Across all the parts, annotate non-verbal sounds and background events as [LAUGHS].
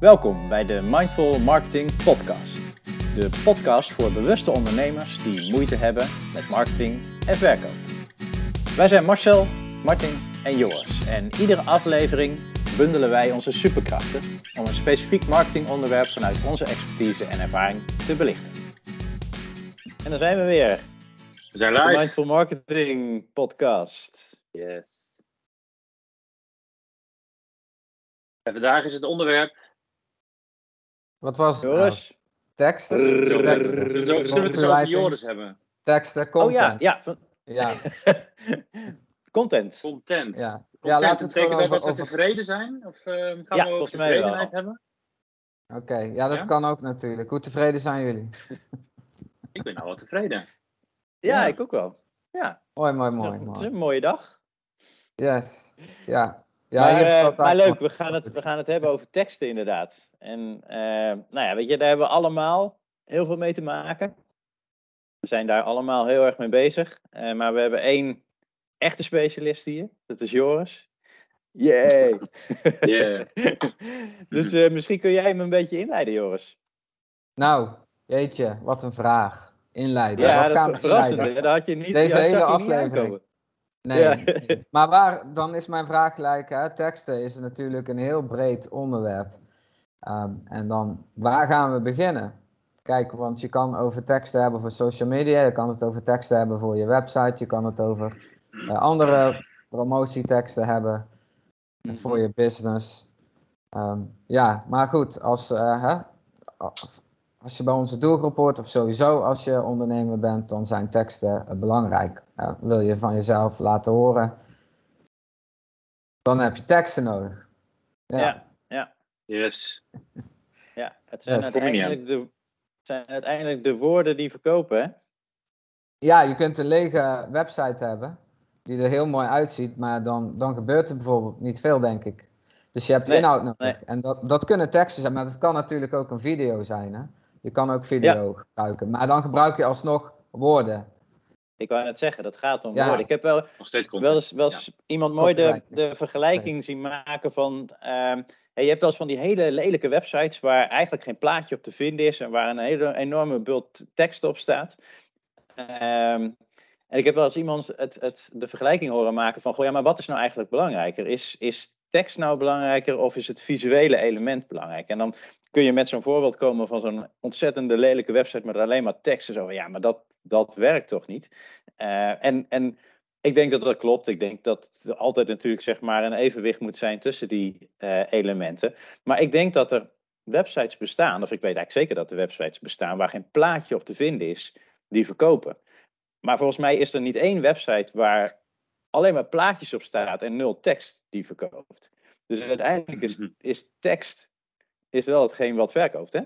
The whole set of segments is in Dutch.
Welkom bij de Mindful Marketing Podcast. De podcast voor bewuste ondernemers die moeite hebben met marketing en verkoop. Wij zijn Marcel, Martin en Joris en iedere aflevering bundelen wij onze superkrachten om een specifiek marketingonderwerp vanuit onze expertise en ervaring te belichten. En dan zijn we weer. We zijn met de live. Mindful Marketing Podcast. Yes. En vandaag is het onderwerp. Wat was het? nou? Joris? Teksten? Zullen we, het over. Joris hebben? Teksten, Oh [LAUGHS] content. ja, ja. van- ja. Content. Content. Ja. Content. Ja, laten we het over- dat we over- tevreden zijn? Of eh, gaan Ja, we over tevredenheid wel. hebben? Oké, ja, dat Ja? kan ook natuurlijk. Hoe tevreden zijn jullie? [LAUGHS] Ik ben nou wel tevreden. Ja, Ja. ik ook wel. Ja, Mooi, mooi, mooi, het is mooi. een mooie dag. Yes. Ja. Ja, maar, eh, maar leuk, we gaan, het, we gaan het hebben over teksten inderdaad. En eh, nou ja, weet je, daar hebben we allemaal heel veel mee te maken. We zijn daar allemaal heel erg mee bezig. Eh, maar we hebben één echte specialist hier. Dat is Joris. Yay! [LAUGHS] Yeah. [LAUGHS] dus eh, misschien kun jij hem een beetje inleiden, Joris. Nou, jeetje, wat een vraag. Inleiden. Ja, wat dat gaan is we verrassend. inleiden? Dat had je niet, Deze hele aflevering. Nee. Ja. [LAUGHS] Maar waar, dan is mijn vraag gelijk, hè? teksten is natuurlijk een heel breed onderwerp. Ehm, en dan, waar gaan we beginnen? Kijk, want je kan over teksten hebben voor social media, je kan het over teksten hebben voor je website, je kan het over eh, andere promotieteksten hebben voor je business. Ehm, ja, maar goed, als, eh, hè, als je bij onze doelgroep hoort, of sowieso als je ondernemer bent, dan zijn teksten eh, belangrijk. Wil je van jezelf laten horen, dan heb je teksten nodig. Ja. ja. Yes. [LAUGHS] Ja, het zijn, Yes. uiteindelijk de, het zijn uiteindelijk de woorden die verkopen, hè? Ja, je kunt een lege website hebben, die er heel mooi uitziet, maar dan, dan gebeurt er bijvoorbeeld niet veel, denk ik. Dus je hebt Nee, inhoud nodig. nee. En dat, dat kunnen teksten zijn, maar dat kan natuurlijk ook een video zijn. Hè? Je kan ook video gebruiken, maar dan gebruik je alsnog woorden. Ik wou net zeggen, dat gaat om Ja. woorden. Ik heb wel, wel eens, wel eens iemand mooi de, de vergelijking zien maken van... ehm, hey, je hebt wel eens van die hele lelijke websites waar eigenlijk geen plaatje op te vinden is... en waar een hele enorme bult tekst op staat. Ehm, en ik heb wel eens iemand het, het, de vergelijking horen maken van... Goh, ja, maar wat is nou eigenlijk belangrijker? Is, is tekst nou belangrijker of is het visuele element belangrijk? En dan kun je met zo'n voorbeeld komen van zo'n ontzettende lelijke website met alleen maar teksten. Zo, van, ja, maar dat, dat werkt toch niet? Eh, en, en ik denk dat dat klopt. Ik denk dat er altijd natuurlijk zeg maar een evenwicht moet zijn tussen die eh, elementen. Maar ik denk dat er websites bestaan, of ik weet eigenlijk zeker dat er websites bestaan waar geen plaatje op te vinden is die verkopen. Maar volgens mij is er niet één website waar alleen maar plaatjes op staat en nul tekst die verkoopt. Dus uiteindelijk is, Mhm. is tekst is wel hetgeen wat verkoopt, hè?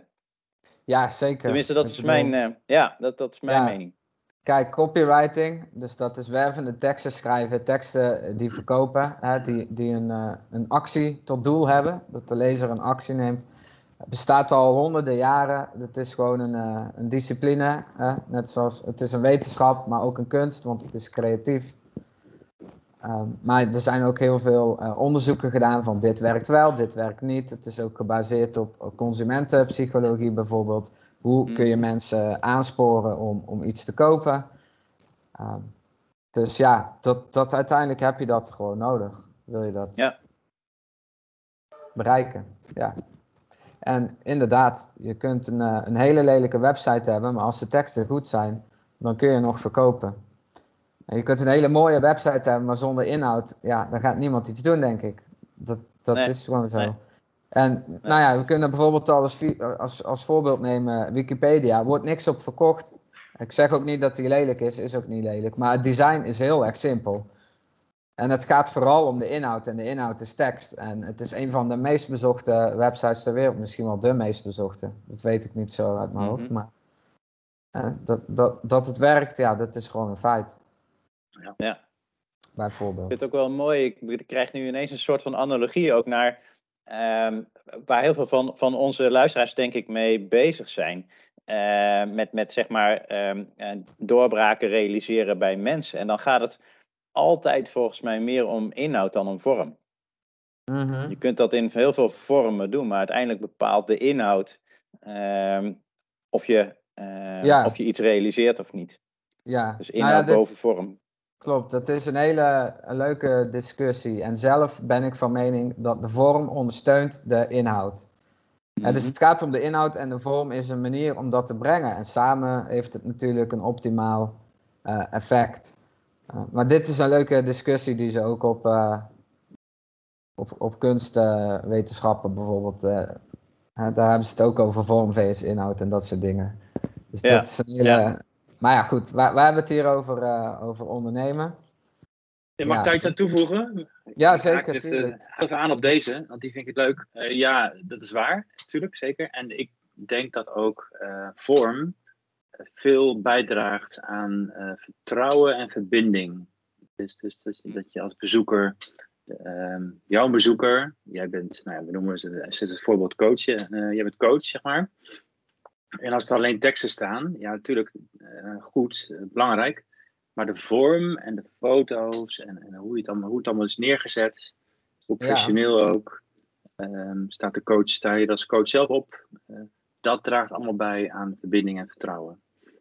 Ja, zeker. Tenminste, dat Ik is bedoel, mijn, eh, ja, dat, dat is mijn Ja. mening. Kijk, copywriting, dus dat is wervende teksten schrijven, teksten die verkopen, hè, die, die een, eh, een actie tot doel hebben, dat de lezer een actie neemt. Het bestaat al honderden jaren. Het is gewoon een, eh, een discipline. Hè? Net zoals het is een wetenschap, maar ook een kunst, want het is creatief. Ehm, maar er zijn ook heel veel eh, onderzoeken gedaan van dit werkt wel, dit werkt niet. Het is ook gebaseerd op consumentenpsychologie bijvoorbeeld. Hoe kun je mensen aansporen om, om iets te kopen? Ehm, dus ja, dat, dat uiteindelijk heb je dat gewoon nodig. Wil je dat Ja. bereiken? Ja. En inderdaad, je kunt een, eh, een hele lelijke website hebben, maar als de teksten goed zijn, dan kun je nog verkopen. Je kunt een hele mooie website hebben, maar zonder inhoud, ja, dan gaat niemand iets doen, denk ik. Dat, dat Nee, is gewoon zo. nee. En nou ja, we kunnen bijvoorbeeld al als, als, als voorbeeld nemen Wikipedia. Wordt niks op verkocht. Ik zeg ook niet dat die lelijk is, is ook niet lelijk. Maar het design is heel erg simpel. En het gaat vooral om de inhoud. En de inhoud is tekst. En het is een van de meest bezochte websites ter wereld. Misschien wel de meest bezochte. Dat weet ik niet zo uit mijn hoofd. Mhm. Maar eh, dat, dat, dat het werkt, ja, dat is gewoon een feit. Ja. Ja. Bijvoorbeeld. Ik vind het ook wel mooi. Ik, krijg nu ineens een soort van analogie ook naar ehm, waar heel veel van, van onze luisteraars denk ik mee bezig zijn. Eh, met, met zeg maar ehm, eh, doorbraken realiseren bij mensen. En dan gaat het altijd volgens mij meer om inhoud dan om vorm. Mhm. Je kunt dat in heel veel vormen doen, maar uiteindelijk bepaalt de inhoud ehm, of, je, eh, Ja. of je iets realiseert of niet. Ja, Dus Nou ja, inhoud dit- boven vorm. Klopt, dat is een hele een leuke discussie. En zelf ben ik van mening dat de vorm ondersteunt de inhoud. Dus Mhm. het gaat om de inhoud en de vorm is een manier om dat te brengen. En samen heeft het natuurlijk een optimaal eh, effect. Eh, maar dit is een leuke discussie die ze ook op, eh, op, op kunstwetenschappen bijvoorbeeld. hè, daar hebben ze het ook over vorm vs inhoud en dat soort dingen. Dus Ja, dat is een hele. ja. Maar ja, goed, wij, wij hebben het hier over, eh, over ondernemen. Ja, mag Ja. ik daar iets aan toevoegen? Ja, Ik zeker, even, tuurlijk. even aan op deze, want die vind ik leuk. Eh, ja, dat is waar, natuurlijk, zeker. En ik denk dat ook eh, vorm eh, veel bijdraagt aan eh, vertrouwen en verbinding. Dus, dus, dus dat je als bezoeker, ehm, jouw bezoeker, jij bent, nou ja, we noemen ze het voorbeeld coach, eh, jij bent coach, zeg maar. En als er alleen teksten staan, ja, natuurlijk eh, goed, eh, belangrijk. Maar de vorm en de foto's en, en hoe, het allemaal, hoe het allemaal is neergezet, professioneel ook. Ehm, staat de coach, sta je als coach zelf op. eh, dat draagt allemaal bij aan verbinding en vertrouwen.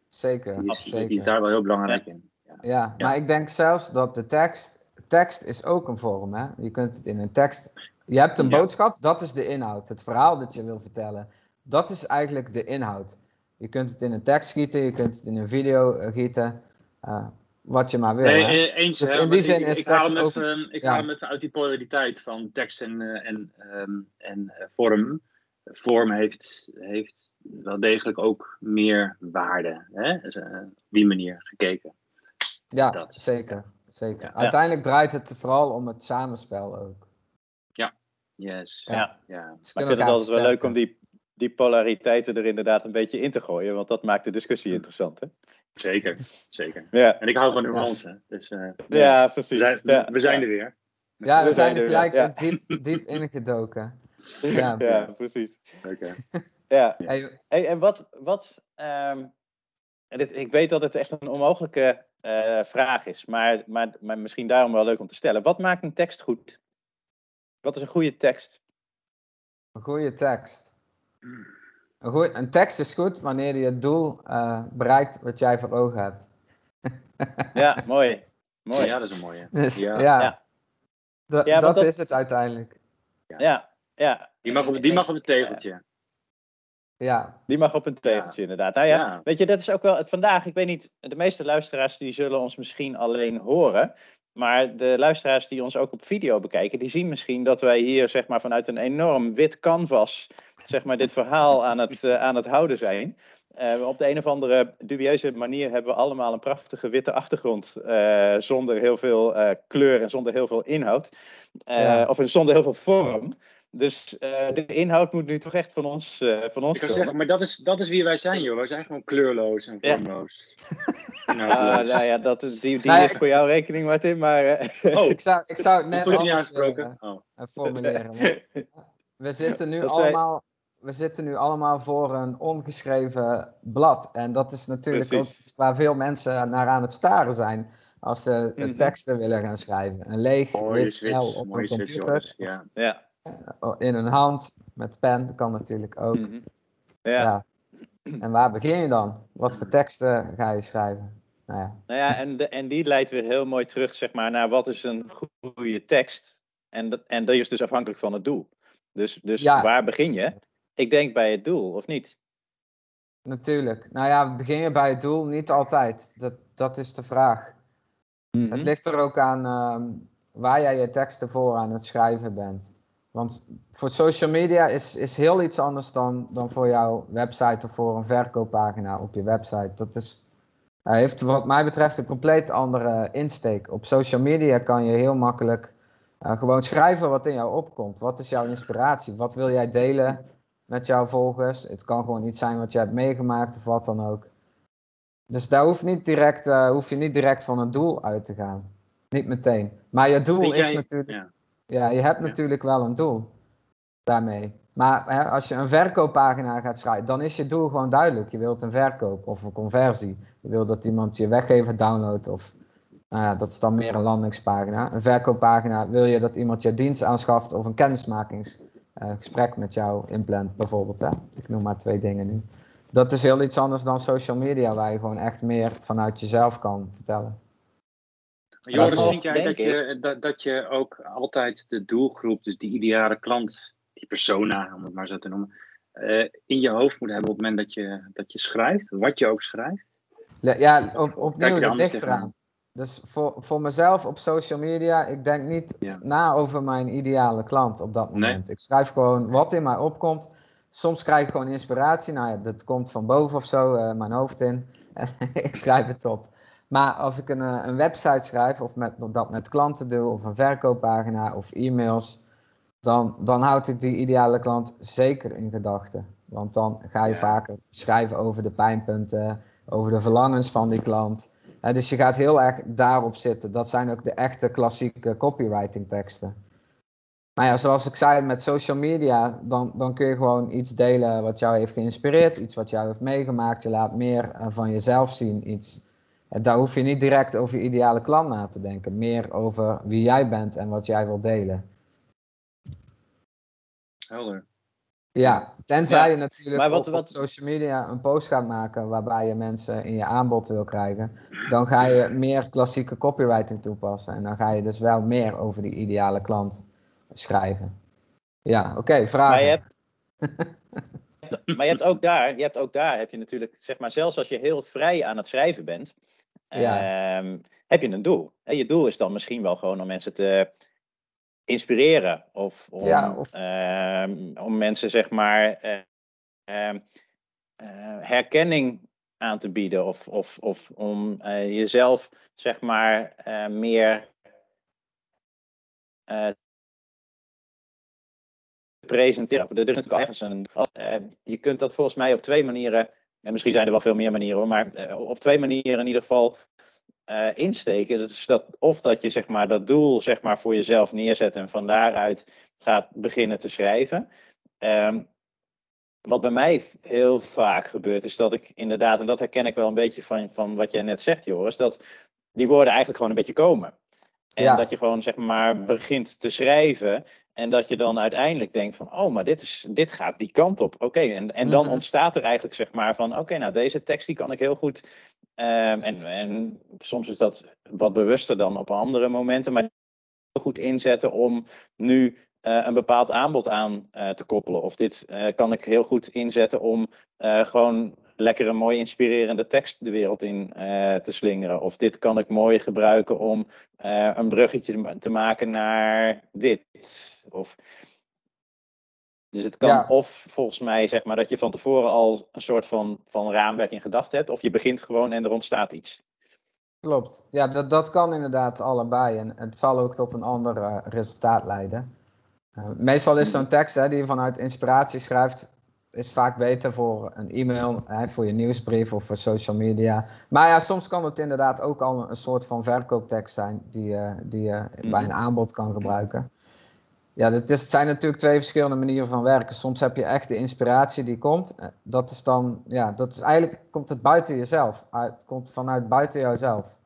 Zeker, Die is, die is daar wel heel belangrijk in. Ja. Ja, maar ik denk zelfs dat de tekst, tekst is ook een vorm. Hè? Je kunt het in een tekst. Je hebt een Ja. boodschap, dat is de inhoud. Het verhaal dat je wil vertellen, dat is eigenlijk de inhoud. Je kunt het in een tekst gieten, je kunt het in een video eh, gieten, eh, wat je maar wil. Nee, eh, eens. Dus hè, in die zin ik, is ik, haal hem even, ik ja. haal hem even uit die polariteit van tekst en, eh, en, ehm, en eh, vorm. Vorm heeft, heeft wel degelijk ook meer waarde. Hè? Dus, op die manier gekeken. ja, dat. zeker. zeker. Ja. Uiteindelijk draait het vooral om het samenspel ook. Yes. Ja. Ja. ja. Ze Maar ik vind het altijd wel leuk om die, die polariteiten er inderdaad een beetje in te gooien, want dat maakt de discussie interessant. Hè? Zeker, zeker. Ja, En ik hou van nuance. Dus eh, ja we precies. zijn, ja, we zijn er weer. Ja, we We zijn zijn er gelijk ja. diep, diep [LAUGHS] ingedoken. Ja. Ja, precies. Oké. Ja. Hey, en wat, wat ehm, en dit, ik weet dat het echt een onmogelijke eh, vraag is, maar, maar, maar misschien daarom wel leuk om te stellen. Wat maakt een tekst goed? Wat is een goede tekst? Een goede tekst. Een, een tekst is goed wanneer die het doel eh, bereikt wat jij voor ogen hebt. [LAUGHS] Ja, mooi. mooi. Ja, dat is een mooie. Dus Ja. ja, dat, dat- is het uiteindelijk. Ja, ja. Die mag op, die mag op het tegeltje. Ja, Die mag op een tegeltje, inderdaad. Nou ja, Ja. weet je, dat is ook wel het vandaag. Ik weet niet, de meeste luisteraars die zullen ons misschien alleen horen. Maar de luisteraars die ons ook op video bekijken, die zien misschien dat wij hier zeg maar, vanuit een enorm wit canvas zeg maar, dit verhaal aan het, eh, aan het houden zijn. Eh, op de een of andere dubieuze manier hebben we allemaal een prachtige witte achtergrond. eh, zonder heel veel eh, kleur en zonder heel veel inhoud. Eh, Ja. Of zonder heel veel vorm. Dus eh, de inhoud moet nu toch echt van ons, eh, van ons Ik kan komen. zeggen, maar dat is, dat is wie wij zijn, joh. Wij zijn gewoon kleurloos en Ja. vormloos. Inhoudloos. Nou ja, dat is, die, die is voor jouw rekening, Martin. Maar eh, Oh, [LAUGHS] ik zou, ik zou het net anders aangesproken. eh, Oh. eh, formuleren. [LAUGHS] we, zitten nu Dat wij- allemaal, we zitten nu allemaal voor een ongeschreven blad. En dat is natuurlijk Precies. ook iets waar veel mensen naar aan het staren zijn. Als ze eh, Mhm. teksten willen gaan schrijven. Een leeg wit vel switch, op mooie een computer. Ja. ja. of in een hand met pen, dat kan natuurlijk ook. mhm. ja. Ja. En waar begin je dan? Wat voor teksten ga je schrijven? Nou ja. Nou ja, en, de, en die leidt weer heel mooi terug zeg maar, naar wat is een goede tekst. En dat, en dat is dus afhankelijk van het doel. Dus, dus Ja. waar begin je? Ik denk bij het doel, of niet? Natuurlijk. Nou ja, begin je bij het doel? Niet altijd. Dat, dat is de vraag. Mhm. Het ligt er ook aan ehm, waar jij je teksten voor aan het schrijven bent. Want voor social media is, is heel iets anders dan, dan voor jouw website of voor een verkooppagina op je website. Dat is, heeft wat mij betreft een compleet andere insteek. Op social media kan je heel makkelijk eh, gewoon schrijven wat in jou opkomt. Wat is jouw inspiratie? Wat wil jij delen met jouw volgers? Het kan gewoon iets zijn wat je hebt meegemaakt of wat dan ook. Dus daar hoef, niet direct, eh, hoef je niet direct van het doel uit te gaan. Niet meteen. Maar je doel is natuurlijk. ja. Ja, je hebt Ja. natuurlijk wel een doel daarmee. Maar hè, als je een verkooppagina gaat schrijven, dan is je doel gewoon duidelijk. Je wilt een verkoop of een conversie. Je wilt dat iemand je weggever downloadt of nou ja, dat is dan meer een landingspagina. Een verkooppagina wil je dat iemand je dienst aanschaft of een kennismakingsgesprek met jou inplant, bijvoorbeeld. Hè? Ik noem maar twee dingen nu. Dat is heel iets anders dan social media, waar je gewoon echt meer vanuit jezelf kan vertellen. Joris, vind jij dat je, dat, dat je ook altijd de doelgroep, dus die ideale klant, die persona, om het maar zo te noemen, uh, in je hoofd moet hebben op het moment dat je, dat je schrijft, wat je ook schrijft? Ja, op, opnieuw, dat ligt eraan. Dus voor, voor mezelf op social media, ik denk niet na over mijn ideale klant op dat moment. Ik schrijf gewoon wat in mij opkomt. Soms krijg ik gewoon inspiratie. Nou ja, dat komt van boven of zo, uh, mijn hoofd in. En [LAUGHS] ik schrijf het op. Maar als ik een, eh, een website schrijf, of met, dat met klanten doe, of een verkooppagina, of e-mails, dan, dan houd ik die ideale klant zeker in gedachten. Want dan ga je vaker schrijven over de pijnpunten, over de verlangens van die klant. dus je gaat heel erg daarop zitten. Dat zijn ook de echte klassieke copywriting teksten. Maar ja, zoals ik zei met social media, dan, dan kun je gewoon iets delen wat jou heeft geïnspireerd, iets wat jou heeft meegemaakt. Je laat meer eh, van jezelf zien, iets. Daar hoef je niet direct over je ideale klant na te denken, meer over wie jij bent en wat jij wilt delen. Helder. Ja, tenzij je natuurlijk maar wat, op, wat... social media een post gaat maken waarbij je mensen in je aanbod wil krijgen, dan ga je meer klassieke copywriting toepassen. En dan ga je dus wel meer over die ideale klant schrijven. Ja, oké, okay, vragen. Maar je, hebt, [LAUGHS] maar je hebt ook daar, je hebt ook daar, heb je natuurlijk, zeg maar, zelfs als je heel vrij aan het schrijven bent, ja. Ehm, heb je een doel. En je doel is dan misschien wel gewoon om mensen te inspireren of om, ja, of... Ehm, om mensen, zeg maar, uh, uh, herkenning aan te bieden of, of, of om uh, jezelf, zeg maar, meer presenteren. Er is natuurlijk ergens een. Je kunt dat volgens mij op twee manieren. En misschien zijn er wel veel meer manieren hoor. Maar uh, op twee manieren in ieder geval uh, insteken. Dat is dat, of dat je zeg maar, dat doel zeg maar, voor jezelf neerzet en van daaruit gaat beginnen te schrijven. Um, wat bij mij heel vaak gebeurt, is dat ik inderdaad, en dat herken ik wel een beetje van, van wat jij net zegt, Joris, dat die woorden eigenlijk gewoon een beetje komen. En dat je gewoon zeg maar begint te schrijven. En dat je dan uiteindelijk denkt van, oh, maar dit, is, dit gaat die kant op. Oké, en, en dan mhm. ontstaat er eigenlijk zeg maar van, oké, nou deze tekst die kan ik heel goed. Um, en, en soms is dat wat bewuster dan op andere momenten, maar goed inzetten om nu uh, een bepaald aanbod aan uh, te koppelen. Of dit uh, kan ik heel goed inzetten om gewoon lekker een mooi inspirerende tekst de wereld in te slingeren. Of dit kan ik mooi gebruiken om een bruggetje te maken naar dit. Of, dus het kan of volgens mij zeg maar dat je van tevoren al een soort van, van raamwerk in gedachten hebt. Of je begint gewoon en er ontstaat iets. Klopt. Ja, dat, dat kan inderdaad allebei. En het zal ook tot een ander resultaat leiden. Uh, meestal is zo'n tekst hè, die je vanuit inspiratie schrijft, is vaak beter voor een e-mail, hè, voor je nieuwsbrief of voor social media. Maar ja, soms kan het inderdaad ook al een soort van verkooptekst zijn die, uh, die je bij mhm. een aanbod kan gebruiken. Ja, het, is, het zijn natuurlijk twee verschillende manieren van werken. Soms heb je echt de inspiratie die komt. Eh, dat is dan, ja, dat is eigenlijk, komt het buiten jezelf. Het komt vanuit buiten jouzelf.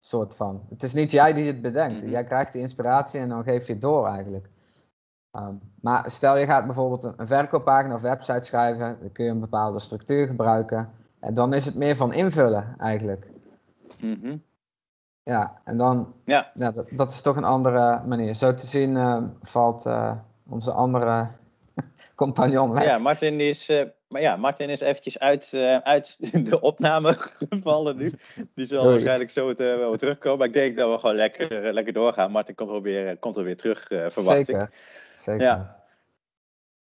Soort van. Het is niet jij die het bedenkt. Mhm. Jij krijgt die inspiratie en dan geef je het door eigenlijk. Ehm, maar stel je gaat bijvoorbeeld een, verkooppagina of website schrijven, dan kun je een bepaalde structuur gebruiken. En dan is het meer van invullen eigenlijk. Mhm. Ja, en dan, ja. ja dat, dat, is toch een andere manier. Zo te zien uh, valt uh, onze andere [LAUGHS] compagnon weg. Ja, Martin is, uh, maar ja, Martin is eventjes uit, uit [LAUGHS] de opname gevallen nu. Die zal waarschijnlijk zo het, wel terugkomen. Maar ik denk dat we gewoon lekker, lekker doorgaan. Martin komt er weer, komt er weer terug, verwacht Zeker. ik. Zeker. Ja.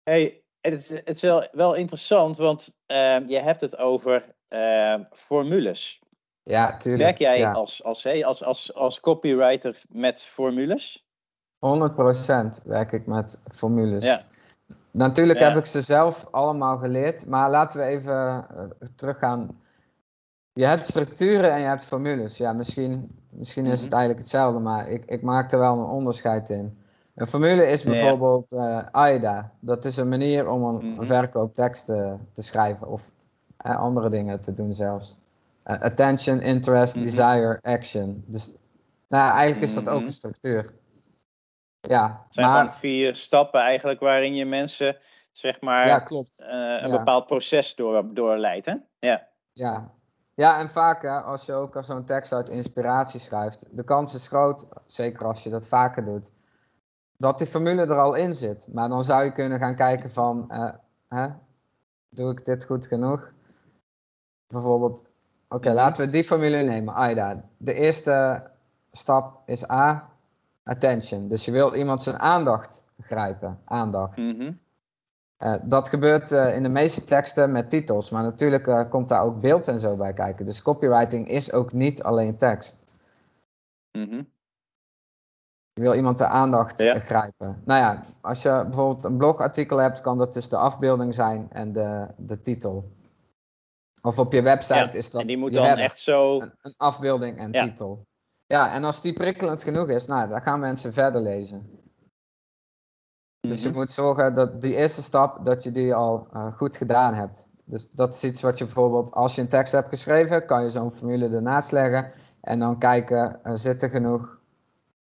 Hey, het is, het is wel, wel interessant, want uh, je hebt het over uh, formules. Ja, tuurlijk. Werk jij ja. als, als, als, als, als copywriter met formules? 100% werk ik met formules. Ja. Natuurlijk ja. heb ik ze zelf allemaal geleerd, maar laten we even uh, teruggaan. Je hebt structuren en je hebt formules. Ja, misschien, misschien is het mhm. eigenlijk hetzelfde, maar ik, ik maak er wel een onderscheid in. Een formule is bijvoorbeeld uh, AIDA. Dat is een manier om een, mm -hmm. verkooptekst te, te, schrijven of uh, andere dingen te doen zelfs. Uh, attention, interest, mm -hmm. desire, action. Dus Nou, eigenlijk is dat ook Mhm. een structuur. Ja, Het zijn maar gewoon vier stappen eigenlijk waarin je mensen, zeg maar, ja, klopt. eh, een Ja. bepaald proces door, doorleidt. Hè? Ja. Ja. ja, en vaak hè, als je ook zo'n tekst uit inspiratie schrijft, de kans is groot, zeker als je dat vaker doet, dat die formule er al in zit. Maar dan zou je kunnen gaan kijken van, eh, hè, doe ik dit goed genoeg? Bijvoorbeeld, oké, Mhm. laten we die formule nemen, AIDA. De eerste stap is A, attention. Dus je wilt iemand zijn aandacht grijpen, aandacht. Mhm. Eh, dat gebeurt eh, in de meeste teksten met titels, maar natuurlijk komt daar ook beeld en zo bij kijken. Dus copywriting is ook niet alleen tekst. Mhm. Je wil iemand de aandacht Ja. grijpen. Nou ja, als je bijvoorbeeld een blogartikel hebt, kan dat dus de afbeelding zijn en de, de titel. Of op je website Ja, is dat En die moet dan echt zo. een, een afbeelding en Ja. titel. Ja, en als die prikkelend genoeg is, nou, dan gaan mensen verder lezen. Dus je Mhm. moet zorgen dat die eerste stap, dat je die al eh, goed gedaan hebt. Dus dat is iets wat je bijvoorbeeld, als je een tekst hebt geschreven, kan je zo'n formule ernaast leggen. En dan kijken, eh, zit er genoeg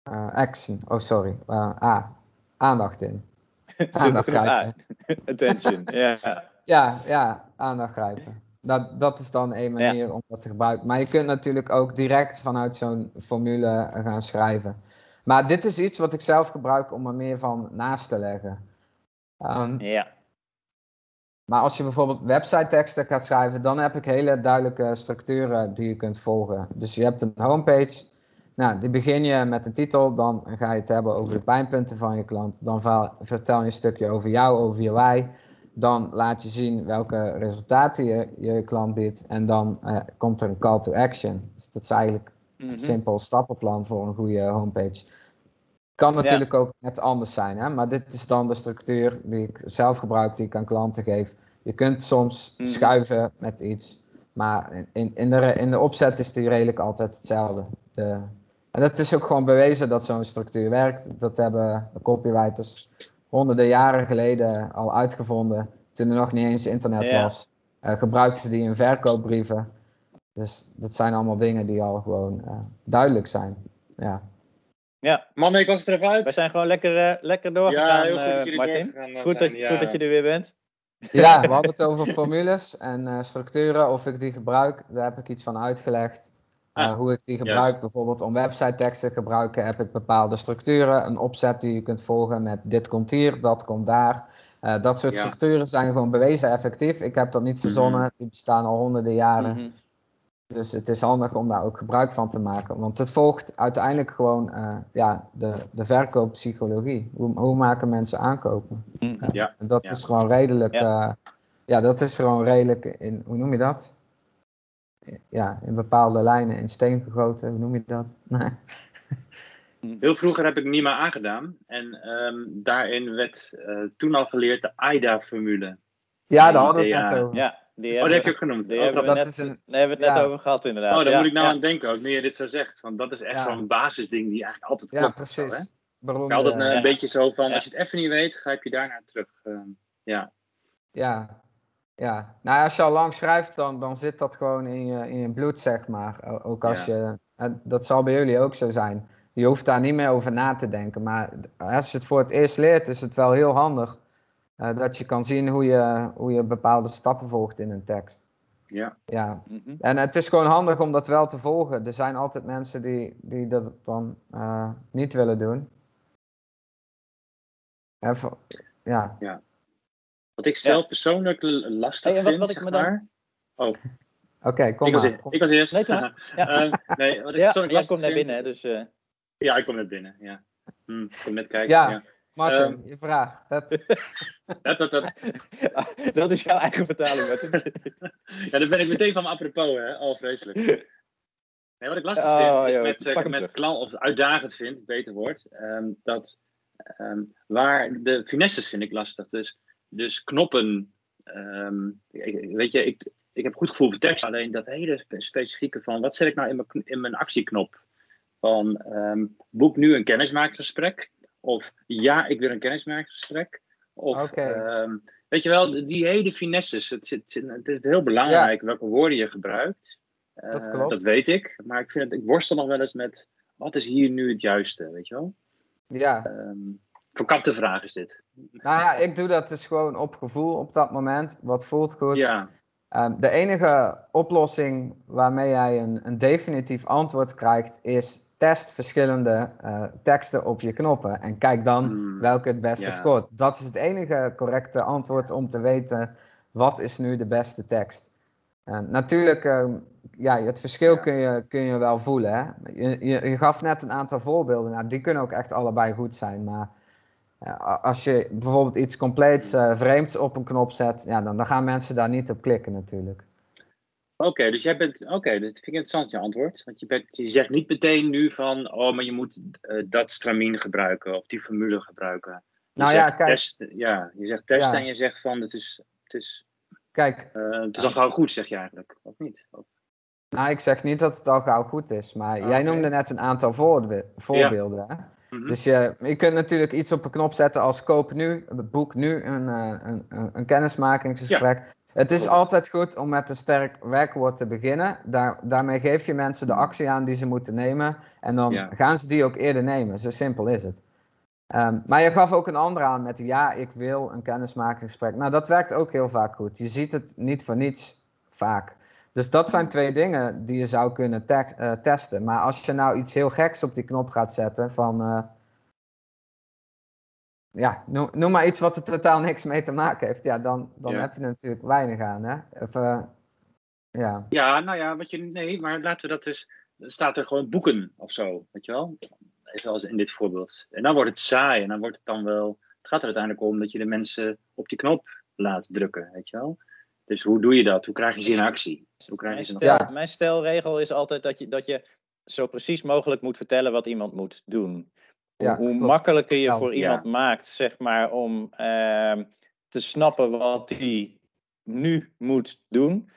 eh, action, oh sorry, eh, A, aandacht in. [LAUGHS] Aandacht grijpen. [LAUGHS] Attention. Ja. [LAUGHS] Ja, ja, aandacht grijpen. Dat, dat is dan een manier om dat te gebruiken. Maar je kunt natuurlijk ook direct vanuit zo'n formule gaan schrijven. Maar dit is iets wat ik zelf gebruik om er meer van naast te leggen. Ehm, ja. Maar als je bijvoorbeeld website teksten gaat schrijven, dan heb ik hele duidelijke structuren die je kunt volgen. Dus je hebt een homepage. Nou, die begin je met een titel, dan ga je het hebben over de pijnpunten van je klant. Dan vertel je een stukje over jou, over je wij. Dan laat je zien welke resultaten je je klant biedt. En dan eh, komt er een call to action. Dus dat is eigenlijk Mhm. een simpel stappenplan voor een goede homepage. Kan natuurlijk ook net anders zijn, hè? maar dit is dan de structuur die ik zelf gebruik, die ik aan klanten geef. Je kunt soms Mhm. schuiven met iets, maar in, in, de, in de opzet is die redelijk altijd hetzelfde. De, en dat is ook gewoon bewezen dat zo'n structuur werkt. Dat hebben copywriters honderden jaren geleden al uitgevonden, toen er nog niet eens internet Ja. was. Eh, gebruikten ze die in verkoopbrieven. Dus dat zijn allemaal dingen die al gewoon eh, duidelijk zijn. Ja. Ja, Mannen, ik was er even we uit. zijn gewoon lekker, eh, lekker Ja, doorgegaan, heel goed eh, dat jullie Martin. doorgegaan Goed dat, ja. goed dat je er weer bent. ja, we hadden het over formules en eh, structuren, of ik die gebruik. Daar heb ik iets van uitgelegd. Eh, Ah, hoe ik die gebruik, bijvoorbeeld om website teksten te gebruiken, heb ik bepaalde structuren, een opzet die je kunt volgen met dit komt hier, dat komt daar. Eh, dat soort Ja. structuren zijn gewoon bewezen effectief. Ik heb dat niet verzonnen, die bestaan al honderden jaren. Mhm. Dus het is handig om daar ook gebruik van te maken. Want het volgt uiteindelijk gewoon eh, ja, de, de verkooppsychologie. Hoe, hoe maken mensen aankopen? Mhm. Ja, En dat ja. is gewoon redelijk. Ja, dat is gewoon redelijk in. Hoe noem je dat? Ja, in bepaalde lijnen in steen gegoten. Hoe noem je dat? [LAUGHS] Nee. Heel vroeger heb ik Nima aangedaan. En ehm, daarin werd eh, toen al geleerd de AIDA-formule. Ja, daar hadden we het Ja. net over. Ja, die Oh, hebben, die heb je ook genoemd. die Oh, hebben we dat net, een- daar hebben we het net ja. over gehad inderdaad. Oh, daar ja, moet ik nou ja. aan denken ook, nu je dit zo zegt. Want dat is echt Ja. zo'n basisding die eigenlijk altijd Ja, klopt. of zo, precies. hè? Beroemde, Ik altijd eh, een Ja. beetje zo van, Ja. als je het even niet weet, grijp je daarnaar terug. Ehm, ja. Ja. Ja, nou als je al lang schrijft, dan, dan zit dat gewoon in je, in je bloed, zeg maar. Ook als je, dat zal bij jullie ook zo zijn. Je hoeft daar niet meer over na te denken. Maar als je het voor het eerst leert, is het wel heel handig eh, dat je kan zien hoe je, hoe je bepaalde stappen volgt in een tekst. ja. Ja, Mhm. en het is gewoon handig om dat wel te volgen. Er zijn altijd mensen die, die dat dan eh, niet willen doen. En voor- ja, Wat ik zelf persoonlijk lastig Hey, wat- vind, wat ik zeg me dan- maar. Oh, oké, kom ik was, maar. eerst. ik was eerst. Nee, maar. [LAUGHS] Ja. Ehm, nee, wat ik Ja, persoonlijk jij lastig komt naar binnen, hè, dus... eh, Ja, ik kom net binnen. Ja. Hm, ik kom net kijken. Ja. Ja. Martin, Ehm, je vraag. Hup. Hup, hup, hup. [LAUGHS] dat is jouw eigen vertaling. Martin. [LAUGHS] Ja, dan ben ik meteen van me apropos, hè? Al vreselijk. Nee, wat ik lastig Oh, vind, is joh, met, met klant, of uitdagend vind, beter woord, ehm, dat ehm, waar de finesses vind ik lastig. Dus, dus knoppen, ehm, ik- weet je, ik, ik heb goed gevoel voor tekst, alleen dat hele spe- specifieke van, wat zet ik nou in mijn, in mijn actieknop? Van, ehm, boek nu een kennismakingsgesprek, of ja, ik wil een kennismakingsgesprek, of, ehm, weet je wel, die hele finesses, het, zit- het is heel belangrijk welke woorden je gebruikt. Dat Eh, klopt. Dat weet ik. Maar ik, vind het, ik worstel nog wel eens met wat is hier nu het juiste, weet je wel? Ja. Um, verkapte vraag is dit. Nou ja, ik doe dat dus gewoon op gevoel op dat moment. Wat voelt goed. Ja. Um, de enige oplossing waarmee jij een, een definitief antwoord krijgt, is test verschillende uh, teksten op je knoppen en kijk dan Hmm, welke het beste ja. scoort. Dat is het enige correcte antwoord om te weten wat is nu de beste tekst. Uh, natuurlijk, uh, ja, het verschil Ja. kun, je, kun je wel voelen. Hè? Je, je, je gaf net een aantal voorbeelden. Nou, die kunnen ook echt allebei goed zijn. Maar als je bijvoorbeeld iets compleets uh, vreemds op een knop zet, ja, dan, dan gaan mensen daar niet op klikken natuurlijk. Oké, dus jij bent. Oké, dat vind ik interessant je antwoord. Want je, bent, je zegt niet meteen nu van. Oh, maar je moet uh, dat stramien gebruiken of die formule gebruiken. Je nou ja, kijk. Ja, je zegt testen Ja. en je zegt van. Het is, het is, Kijk, uh, het is al gauw goed, zeg je eigenlijk. Of niet? Of, nou, ik zeg niet dat het al gauw goed is. Maar Ah, jij noemde net een aantal voorbe- voorbeelden. Hè? Mhm. Dus je, je kunt natuurlijk iets op een knop zetten als koop nu, boek nu een, uh, een, een, een kennismakingsgesprek. Het is altijd goed om met een sterk werkwoord te beginnen. Daar, daarmee geef je mensen de actie aan die ze moeten nemen. En dan Ja. gaan ze die ook eerder nemen. Zo simpel is het. Ehm, maar je gaf ook een andere aan met ja, ik wil een kennismakingsgesprek. Nou, dat werkt ook heel vaak goed. Je ziet het niet voor niets vaak. Dus dat zijn twee dingen die je zou kunnen te- uh, testen. Maar als je nou iets heel geks op die knop gaat zetten van... Uh, ja, noem, noem, maar iets wat er totaal niks mee te maken heeft. Ja, dan, dan Ja. heb je er natuurlijk weinig aan, hè. Of, uh, ja. ja, nou ja, wat je. Nee, maar laten we dat dus. Dan staat er gewoon boeken of zo, weet je wel? Even als in dit voorbeeld. En dan wordt het saai en dan wordt het dan wel. Het gaat er uiteindelijk om dat je de mensen op die knop laat drukken, weet je wel? Dus hoe doe je dat? Hoe krijg je ze in actie? Hoe krijg je Mijn, ze stel, mijn stelregel is altijd dat je, dat je zo precies mogelijk moet vertellen wat iemand moet doen. Hoe, Ja, hoe klopt. makkelijker je Nou, voor ja. iemand maakt, zeg maar, om ehm, te snappen wat hij nu moet doen,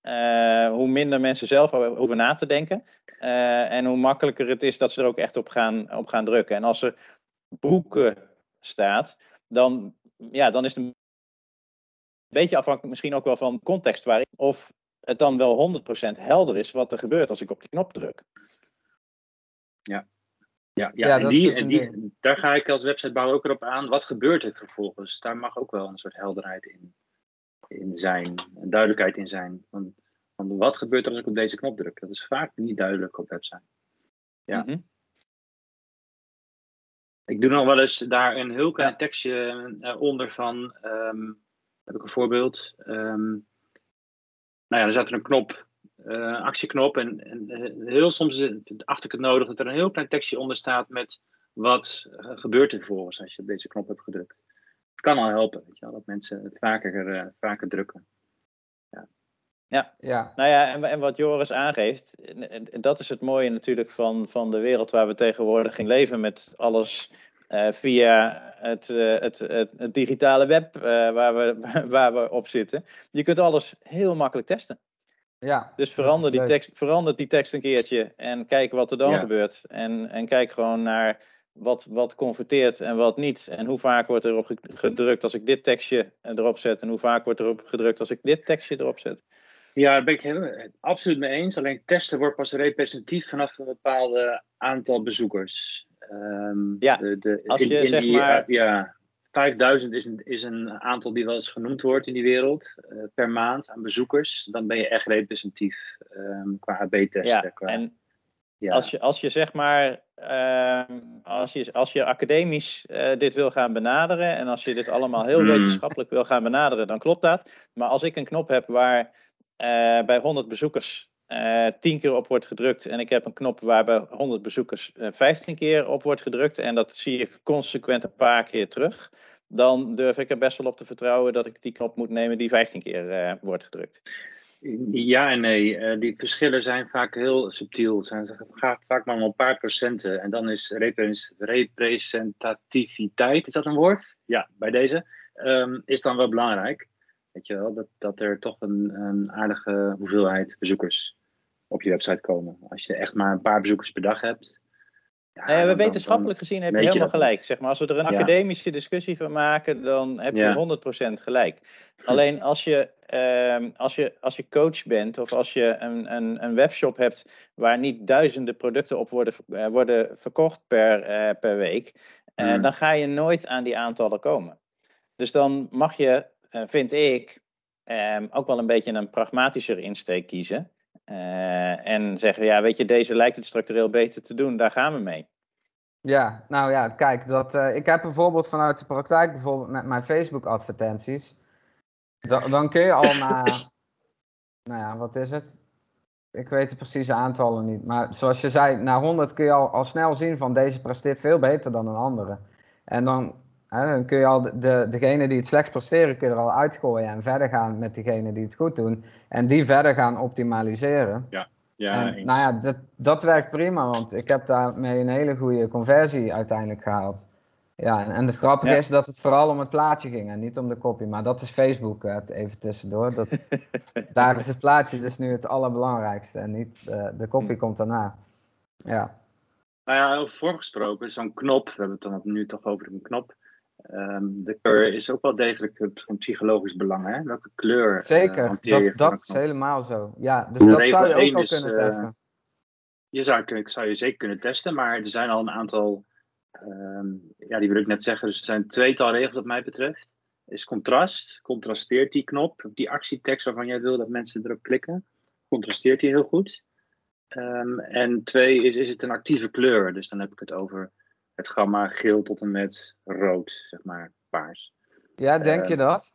eh, hoe minder mensen zelf over na te denken. Eh, en hoe makkelijker het is dat ze er ook echt op gaan, op gaan drukken. En als er boeken staat, dan, ja, dan is het een beetje afhankelijk misschien ook wel van context waarin. Of het dan wel 100% helder is wat er gebeurt als ik op die knop druk. Ja, ja, Ja, en, dat die, is en die, daar ga ik als websitebouwer ook erop aan. Wat gebeurt er vervolgens? Daar mag ook wel een soort helderheid in, in zijn, een duidelijkheid in zijn. Van, van wat gebeurt er als ik op deze knop druk? Dat is vaak niet duidelijk op website. Ja. Mhm. Ik doe nog wel eens daar een heel klein Ja. tekstje uh, onder van, um, heb ik een voorbeeld. Um, nou ja, er zat er een knop, uh, actieknop. En, en uh, heel soms acht ik het nodig dat er een heel klein tekstje onder staat met wat uh, gebeurt er vervolgens als je op deze knop hebt gedrukt. Het kan al helpen, weet je wel, dat mensen het vaker, uh, vaker drukken. Ja. Ja. ja, nou ja, en, en, wat Joris aangeeft, en, en, dat is het mooie natuurlijk van, van de wereld waar we tegenwoordig in leven met alles uh, via het, uh, het, het, het, digitale web uh, waar, we, [LAUGHS] waar we op zitten. Je kunt alles heel makkelijk testen. Ja, dus verander die, tekst, verander die tekst een keertje en kijk wat er dan ja. gebeurt. En, en kijk gewoon naar wat, wat converteert en wat niet. En hoe vaak wordt erop gedrukt als ik dit tekstje erop zet. En hoe vaak wordt erop gedrukt als ik dit tekstje erop zet. Ja, daar ben ik het absoluut mee eens. Alleen testen wordt pas representatief vanaf een bepaald aantal bezoekers. Um, ja, de, de, als je in, in zeg die, maar... Uh, ja, 5000 is een, is een aantal die wel eens genoemd wordt in die wereld uh, per maand aan bezoekers. Dan ben je echt representatief um, qua AB-testen. Ja, qua, en ja. als, je, als je zeg maar, uh, als, je, als je academisch uh, dit wil gaan benaderen en als je dit allemaal heel Hmm. wetenschappelijk wil gaan benaderen, dan klopt dat. Maar als ik een knop heb waar bij 100 bezoekers uh, 10 keer op wordt gedrukt en ik heb een knop waar bij 100 bezoekers uh, 15 keer op wordt gedrukt en dat zie ik consequent een paar keer terug, dan durf ik er best wel op te vertrouwen dat ik die knop moet nemen die 15 keer uh, wordt gedrukt. Ja en nee, die verschillen zijn vaak heel subtiel. Het zijn vaak maar een paar procenten. En dan is representativiteit, is dat een woord? Ja, bij deze. Um, is dan wel belangrijk. Weet je wel, dat, dat er toch een, een aardige hoeveelheid bezoekers op je website komen. Als je echt maar een paar bezoekers per dag hebt, Ja, Nee, we wetenschappelijk gezien heb je helemaal dat gelijk. Zeg maar, als we er een Ja. academische discussie van maken, dan heb je Ja. 100% gelijk. Alleen als je, ehm, als, je, als je coach bent of als je een, een, een webshop hebt waar niet duizenden producten op worden, eh, worden verkocht per, eh, per week, eh, Mm. dan ga je nooit aan die aantallen komen. Dus dan mag je, vind ik, ehm, ook wel een beetje een pragmatischer insteek kiezen. Eh, en zeggen, ja, weet je, deze lijkt het structureel beter te doen, daar gaan we mee. Ja, nou ja, kijk, dat, eh, ik heb bijvoorbeeld vanuit de praktijk, bijvoorbeeld met mijn Facebook-advertenties, da- dan kun je al [LAUGHS] na, nou ja, wat is het? Ik weet de precieze aantallen niet, maar zoals je zei, na 100 kun je al, al snel zien van deze presteert veel beter dan een andere. En dan, dan kun je al de, de, degene die het slechts presteren, kun je er al uitgooien en verder gaan met degene die het goed doen. En die verder gaan optimaliseren. Ja, en, eens. nou ja, dat, dat werkt prima, want ik heb daarmee een hele goede conversie uiteindelijk gehaald. Ja, en, en het grappige Ja. is dat het vooral om het plaatje ging en niet om de copy. Maar dat is Facebook, even tussendoor. Dat, [LAUGHS] daar is het plaatje dus nu het allerbelangrijkste en niet eh, de copy komt daarna. Ja, Nou ja, over vorm gesproken, zo'n knop, we hebben het dan nu toch over een knop. Ehm, de kleur is ook wel degelijk van psychologisch belang, hè? Welke kleur eh, zeker. dat dat is helemaal zo. Ja, dus dat zou je ook al is, kunnen eh, testen. Je zou, zou je zeker kunnen testen, maar er zijn al een aantal, ehm, ja, die wil ik net zeggen, dus er zijn tweetal regels wat mij betreft. Is contrast, contrasteert die knop, die actietekst waarvan jij wil dat mensen erop klikken, contrasteert die heel goed. Ehm, en twee, is, is het een actieve kleur, dus dan heb ik het over het gamma geel tot en met rood, zeg maar, paars. Ja, denk je dat?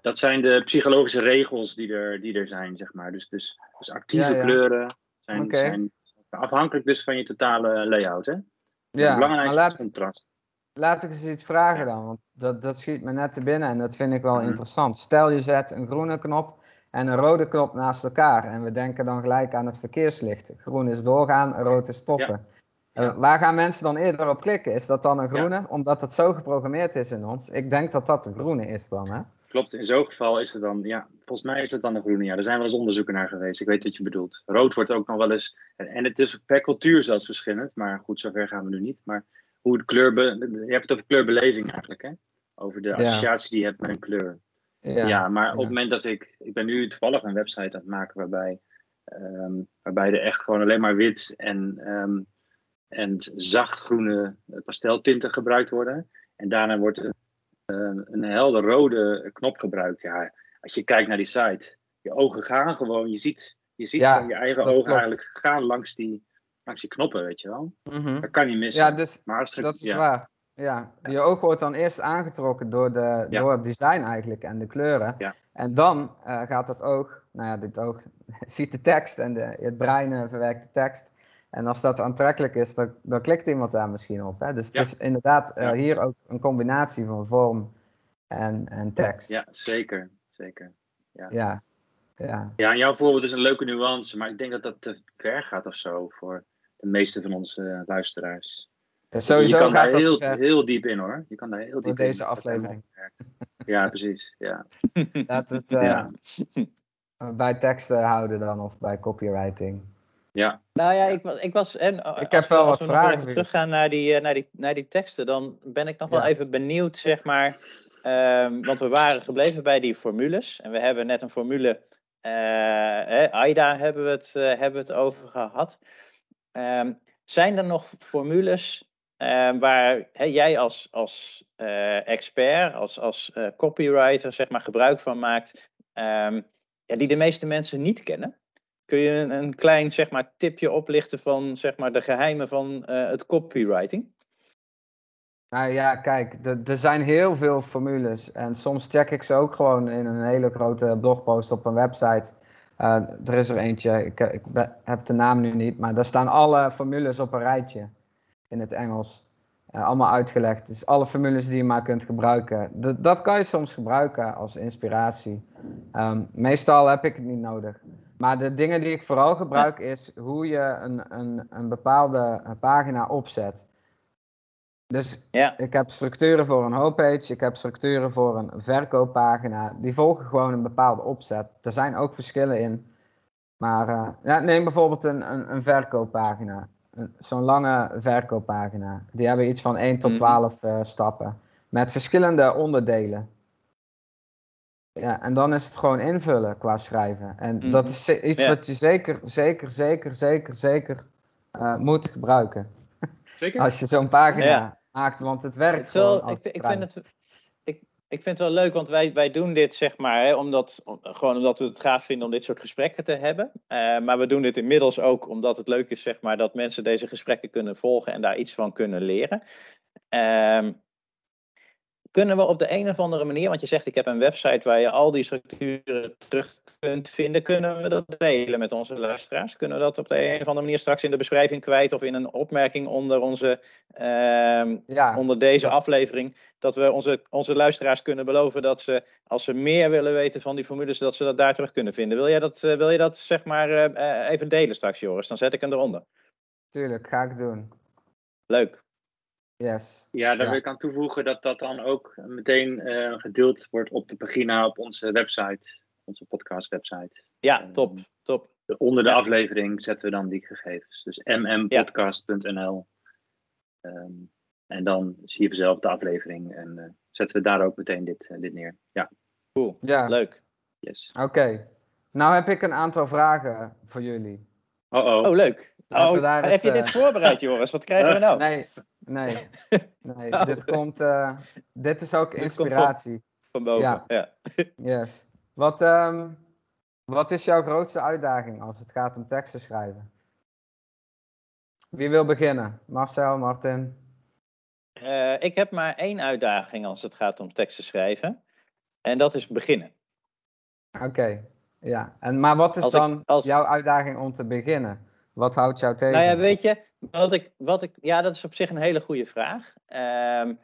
Dat zijn de psychologische regels die er, die er zijn, zeg maar. Dus, dus, dus actieve Ja, ja. kleuren zijn, zijn afhankelijk dus van je totale layout, hè? Ja, belangrijkste laat, contrast. Laat ik eens iets vragen dan, want dat, dat schiet me net te binnen en dat vind ik wel Mhm. interessant. Stel je zet een groene knop en een rode knop naast elkaar en we denken dan gelijk aan het verkeerslicht. Groen is doorgaan, rood is stoppen. Ja. Eh, waar gaan mensen dan eerder op klikken? Is dat dan een groene? Omdat het zo geprogrammeerd is in ons. Ik denk dat dat de groene is dan, hè? Klopt, in zo'n geval is het dan, ja, volgens mij is het dan een groene. Ja, er zijn wel eens onderzoeken naar geweest. Ik weet wat je bedoelt. Rood wordt ook nog wel eens, en, het is per cultuur zelfs verschillend, maar goed, zover gaan we nu niet. Maar hoe de kleur, je hebt het over kleurbeleving eigenlijk, hè? Over de Ja. associatie die je hebt met een kleur. Ja, maar op ja. het moment dat ik, ik ben nu toevallig een website aan het maken waarbij, ehm, waarbij er echt gewoon alleen maar wit en, ehm, en zachtgroene pasteltinten gebruikt worden. En daarna wordt een, eh, een helder rode knop gebruikt. Ja, als je kijkt naar die site, je ogen gaan gewoon, je ziet, je ziet Ja, je eigen dat ogen klopt. eigenlijk gaan langs die, langs die knoppen, weet je wel. Mhm. Dat kan niet missen. Ja, dus maar als er- dat is ja, waar. Ja, je oog wordt dan eerst aangetrokken door, de, Ja. door het design eigenlijk en de kleuren. Ja. En dan eh, gaat het oog, nou ja, dit oog [LAUGHS] ziet de tekst en de, het brein verwerkt de tekst. En als dat aantrekkelijk is, dan, dan klikt iemand daar misschien op. Hè? Dus Ja. het is inderdaad eh, Ja. hier ook een combinatie van vorm en, en tekst. ja, zeker, zeker. ja. Ja. Ja, en jouw voorbeeld is een leuke nuance, maar ik denk dat dat te ver gaat of zo voor de meeste van onze eh, luisteraars. Dus sowieso je kan gaat daar heel, ver heel diep in hoor. Je kan daar heel diep in. deze aflevering. Ja, precies. Ja. [LAUGHS] We het eh, Ja. bij teksten houden dan of bij copywriting. Ja. Nou ja, ik, ik was. En, als heb we- wel als wat we vragen even voor je. teruggaan naar die, eh, naar, die, naar die teksten, dan ben ik nog wel even benieuwd, zeg maar. ehm, want we waren gebleven bij die formules. En we hebben net een formule. eh hè, AIDA hebben we het, eh, hebben we het over gehad. Ehm, zijn er nog formules eh, waar hè, jij als, als eh, expert, als, als eh, copywriter, zeg maar, gebruik van maakt, ehm, ja, die de meeste mensen niet kennen? Kun je een, klein zeg maar, tipje oplichten van zeg maar, de geheimen van eh, het copywriting? Nou ja, kijk, er- zijn heel veel formules. En soms check ik ze ook gewoon in een hele grote blogpost op een website. Eh, er is er eentje, ik, ik heb de naam nu niet, maar daar staan alle formules op een rijtje in het Engels. Eh, allemaal uitgelegd. Dus alle formules die je maar kunt gebruiken. Dat kan je soms gebruiken als inspiratie. Ehm, meestal heb ik het niet nodig. Maar de dingen die ik vooral gebruik is hoe je een, een, een bepaalde pagina opzet. Dus Ja. ik heb structuren voor een homepage, ik heb structuren voor een verkooppagina. Die volgen gewoon een bepaalde opzet. Er zijn ook verschillen in. Maar eh, ja, neem bijvoorbeeld een, een, een verkooppagina. een- zo'n lange verkooppagina. Die hebben iets van 1 tot Mhm. 12 eh, stappen. Met verschillende onderdelen. Ja, en dan is het gewoon invullen qua schrijven. En Mhm. dat is iets Ja. wat je zeker, zeker, zeker, zeker, zeker eh, moet gebruiken. Zeker? Als je zo'n pagina Ja. maakt, want het werkt Het is wel- gewoon. ik, ik, vind het, ik, ik vind het wel leuk, want wij, wij doen dit zeg maar, hè, omdat, om- gewoon omdat we het gaaf vinden om dit soort gesprekken te hebben. Eh, maar we doen dit inmiddels ook omdat het leuk is zeg maar, dat mensen deze gesprekken kunnen volgen en daar iets van kunnen leren. Ehm, kunnen we op de een of andere manier, want je zegt ik heb een website waar je al die structuren terug kunt vinden, kunnen we dat delen met onze luisteraars? Kunnen we dat op de een of andere manier straks in de beschrijving kwijt of in een opmerking onder, onze, ehm, Ja, onder deze aflevering, dat we onze, onze luisteraars kunnen beloven dat ze, als ze meer willen weten van die formules, dat ze dat daar terug kunnen vinden. Wil jij dat, eh, wil je dat zeg maar eh, eh, even delen straks, Joris? Dan zet ik hem eronder. tuurlijk, ga ik doen. Leuk. Yes. Ja, daar Ja. wil ik aan toevoegen dat dat dan ook meteen eh, gedeeld wordt op de pagina op onze website, onze podcast website. Ja, top, top. Onder de Ja. aflevering zetten we dan die gegevens. Dus mmpodcast.nl. Ehm, en dan zie je vanzelf de aflevering en eh, zetten we daar ook meteen dit, eh, dit neer. Ja, Cool. Ja, Leuk. yes. oké. Nou heb ik een aantal vragen voor jullie. Oh oh. Oh, leuk. Oh, heb je dit voorbereid, Joris? Wat krijgen we [LAUGHS] nou? Nee, nee, [LAUGHS] nee. Oh. Dit komt, eh, dit is ook Dit komt inspiratie. Van boven. Ja. Ja. [LAUGHS] Yes. Wat, ehm, wat is jouw grootste uitdaging als het gaat om teksten schrijven? Wie wil beginnen? Marcel, Martin? Eh, ik heb maar één uitdaging als het gaat om teksten schrijven. En dat is beginnen. Oké, ja. En, maar wat is Als ik- dan als- jouw uitdaging om te beginnen? Wat houdt jou tegen? Nou ja, weet je, wat ik, wat ik, ja, dat is op zich een hele goede vraag. Ehm,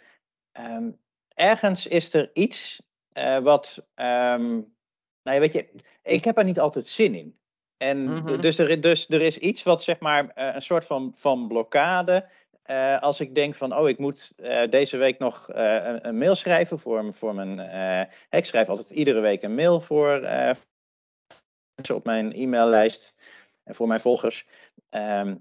ehm, ergens is er iets eh, wat, ehm, nou ja, weet je, ik heb er niet altijd zin in. En Mhm. dus, er, dus er is iets wat zeg maar eh, een soort van, van blokkade. eh, als ik denk van, oh, ik moet deze week nog een, een mail schrijven voor, voor mijn. ik schrijf altijd iedere week een mail voor mensen op mijn e-maillijst en voor mijn volgers.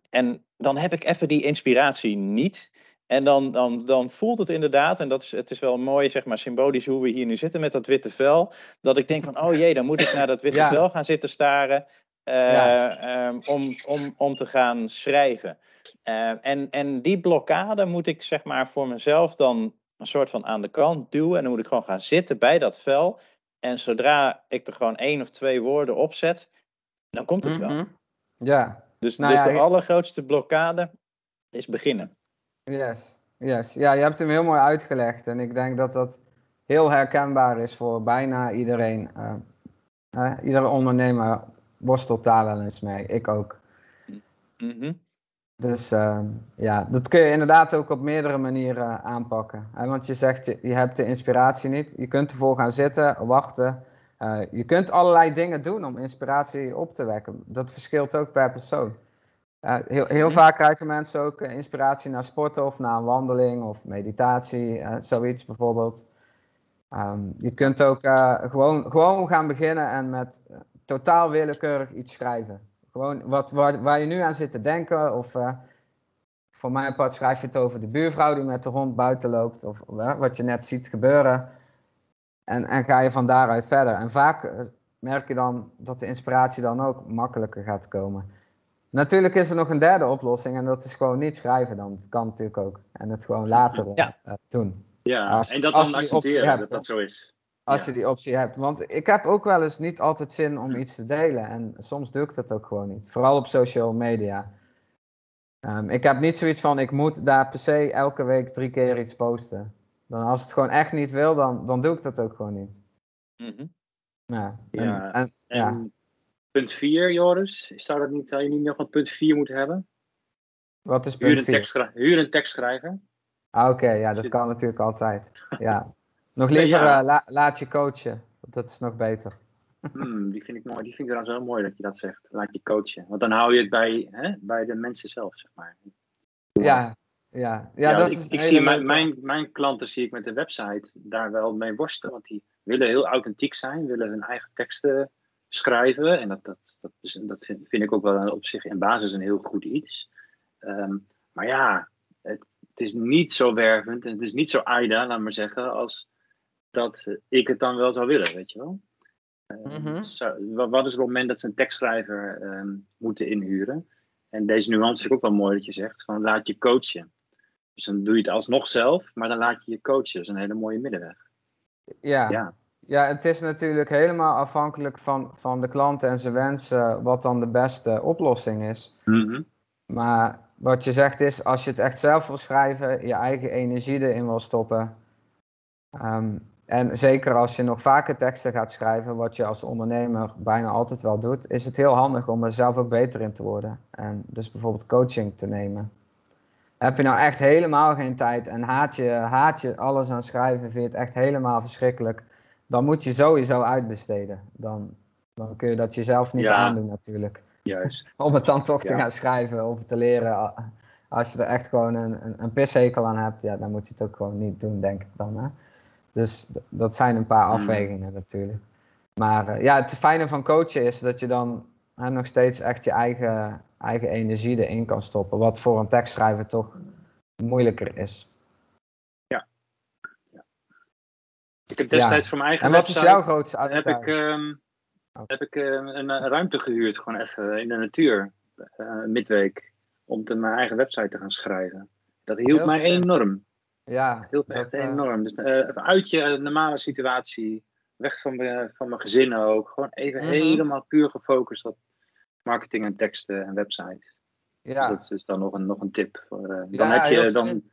En dan heb ik even die inspiratie niet. En dan, dan, dan voelt het inderdaad, en dat is, het is wel mooi, zeg maar, symbolisch hoe we hier nu zitten met dat witte vel. Dat ik denk van, oh jee, dan moet ik naar dat witte Ja. vel gaan zitten staren. eh, Ja. ehm, om, om, om te gaan schrijven. Eh, en, en die blokkade moet ik, zeg maar, voor mezelf dan een soort van aan de kant duwen. En dan moet ik gewoon gaan zitten bij dat vel. En zodra ik er gewoon één of twee woorden op zet, dan komt het wel. Mhm. Ja, Dus, Nou dus ja, de allergrootste blokkade is beginnen. yes. yes. Ja, je hebt hem heel mooi uitgelegd. En ik denk dat dat heel herkenbaar is voor bijna iedereen. Eh, iedere ondernemer worstelt daar wel eens mee. Ik ook. Mhm. Dus eh, ja, dat kun je inderdaad ook op meerdere manieren aanpakken. Hè? Want je zegt, je, je hebt de inspiratie niet. Je kunt ervoor gaan zitten, wachten. Eh, je kunt allerlei dingen doen om inspiratie op te wekken. Dat verschilt ook per persoon. Eh, heel, heel vaak krijgen mensen ook eh, inspiratie naar sporten of naar een wandeling of meditatie, zoiets bijvoorbeeld. Ehm, je kunt ook gewoon, gewoon gaan beginnen en met totaal willekeurig iets schrijven. Gewoon wat, waar, waar je nu aan zit te denken. Of voor mijn part schrijf je het over de buurvrouw die met de hond buiten loopt. Of wat je net ziet gebeuren. En, en ga je van daaruit verder. En vaak eh, merk je dan dat de inspiratie dan ook makkelijker gaat komen. Natuurlijk is er nog een derde oplossing. En dat is gewoon niet schrijven dan. Dat kan natuurlijk ook. En het gewoon later eh, Ja. doen. Ja, Als- en dat dan je die optie accepteren hebt, dat dat zo is. Als Ja. je die optie hebt. Want ik heb ook wel eens niet altijd zin om Hm. iets te delen. En soms doe ik dat ook gewoon niet. Vooral op social media. Ehm, ik heb niet zoiets van, ik moet daar per se elke week drie keer iets posten. Dan als het gewoon echt niet wil, dan, dan doe ik dat ook gewoon niet. Mhm. Ja, en, Ja, en- En ja. punt 4, Joris, zou, dat niet, zou je niet nog een punt 4 moeten hebben? wat is Huur punt een, 4? tekst, schri- huur een tekstschrijver. Ah, Oké, ja, dat kan natuurlijk altijd. Ja. Nog liever ja. eh, la- laat je coachen. Dat is nog beter. Hmm, die vind ik mooi. Die vind ik trouwens wel mooi dat je dat zegt. Laat je coachen. Want dan hou je het bij, hè, bij de mensen zelf, zeg maar. Ja, ja. ja, Ja, dat ik, is ik zie mijn, mijn, mijn klanten zie ik met de website daar wel mee worstelen. Want die willen heel authentiek zijn, willen hun eigen teksten schrijven. En dat, dat, dat, is, dat vind, vind ik ook wel op zich in basis een heel goed iets. Ehm, maar ja, het, het, is niet zo wervend en het is niet zo AIDA, laat maar zeggen, als dat ik het dan wel zou willen, weet je wel. Mhm. Zou- wa- wat is het moment dat ze een tekstschrijver ehm, moeten inhuren? En deze nuance vind ik ook wel mooi dat je zegt, van laat je coachen. Dus dan doe je het alsnog zelf, maar dan laat je je coachen. Dat is een hele mooie middenweg. Ja. Ja. Ja, het is natuurlijk helemaal afhankelijk van, van de klant en zijn wensen wat dan de beste oplossing is. Mhm. Maar wat je zegt is, als je het echt zelf wil schrijven, je eigen energie erin wil stoppen. ehm, en zeker als je nog vaker teksten gaat schrijven, wat je als ondernemer bijna altijd wel doet, is het heel handig om er zelf ook beter in te worden. En dus bijvoorbeeld coaching te nemen. Heb je nou echt helemaal geen tijd en haat je, haat je alles aan schrijven, vind je het echt helemaal verschrikkelijk, dan moet je sowieso uitbesteden. Dan, dan kun je dat jezelf niet Ja. aandoen natuurlijk Juist. [LAUGHS] om het dan toch te gaan schrijven of te leren. Als je er echt gewoon een, een, een pishekel aan hebt, ja, dan moet je het ook gewoon niet doen, denk ik dan. Hè? Dus dat zijn een paar Mm. afwegingen natuurlijk. Maar eh, ja, het fijne van coachen is dat je dan hè, nog steeds echt je eigen, eigen energie erin kan stoppen. Wat voor een tekstschrijver toch moeilijker is. Ik heb destijds voor mijn eigen En wat is jouw grootste heb ik, uitdaging? ehm, Oh. heb ik ehm, een eh, ruimte gehuurd, gewoon even in de natuur, eh, midweek, om te mijn eigen website te gaan schrijven. Dat hielp Heel mij slim. enorm. ja, Dat hielp dat, echt eh, enorm. Dus uit je normale situatie, weg van, mijn- van mijn gezin ook. Gewoon even Mhm. helemaal puur gefocust op marketing en teksten en websites. ja. Dus dat is dus dan nog een, nog een tip. Voor, eh, dan, Ja, heb je, dan,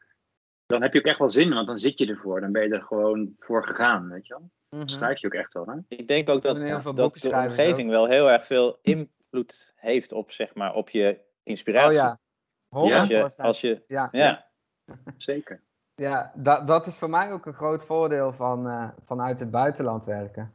dan heb je ook echt wel zin, want dan zit je ervoor. Dan ben je er gewoon voor gegaan, weet je wel. Mhm. Schrijf je ook echt wel, hè? Ik denk ook dat, dat de omgeving wel heel erg veel invloed heeft op, zeg maar, op je inspiratie. Oh ja, 100%. Als je, als je, ja. ja. [LAUGHS] Zeker. Ja, dat, dat is voor mij ook een groot voordeel van eh, vanuit het buitenland werken.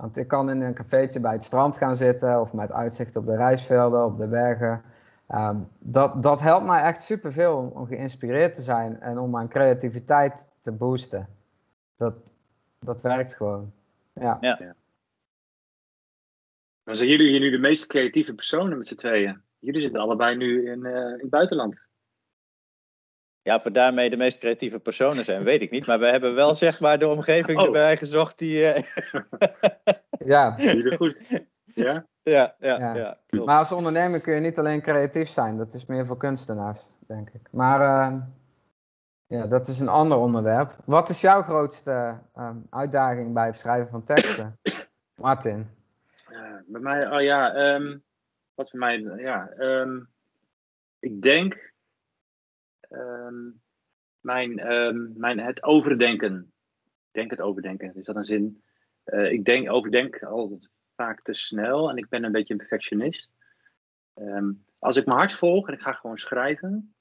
Want ik kan in een cafeetje bij het strand gaan zitten of met uitzicht op de rijstvelden, op de bergen. Ehm, dat, dat helpt mij echt superveel om, om geïnspireerd te zijn en om mijn creativiteit te boosten. Dat, dat werkt gewoon. Ja. Dan zijn jullie hier nu de meest creatieve personen met z'n tweeën. Jullie zitten allebei nu in, eh, in het buitenland. Ja, we daarmee de meest creatieve personen zijn, weet ik niet. Maar we hebben wel, zeg maar, de omgeving Oh. erbij gezocht die... eh, [LAUGHS] ja. Jullie goed? Ja? ja, ja, Ja. ja. Maar als ondernemer kun je niet alleen creatief zijn, dat is meer voor kunstenaars, denk ik. Maar eh, ja, dat is een ander onderwerp. Wat is jouw grootste eh, uitdaging bij het schrijven van teksten? [COUGHS] Martin. Eh, bij mij, oh ja, ehm, wat voor mij, ja, ehm, ik denk ehm, mijn, ehm, mijn, het overdenken. Ik denk het overdenken, is dat een zin? Eh, ik denk, overdenk altijd vaak te snel en ik ben een beetje een perfectionist. Ehm, als ik mijn hart volg en ik ga gewoon schrijven,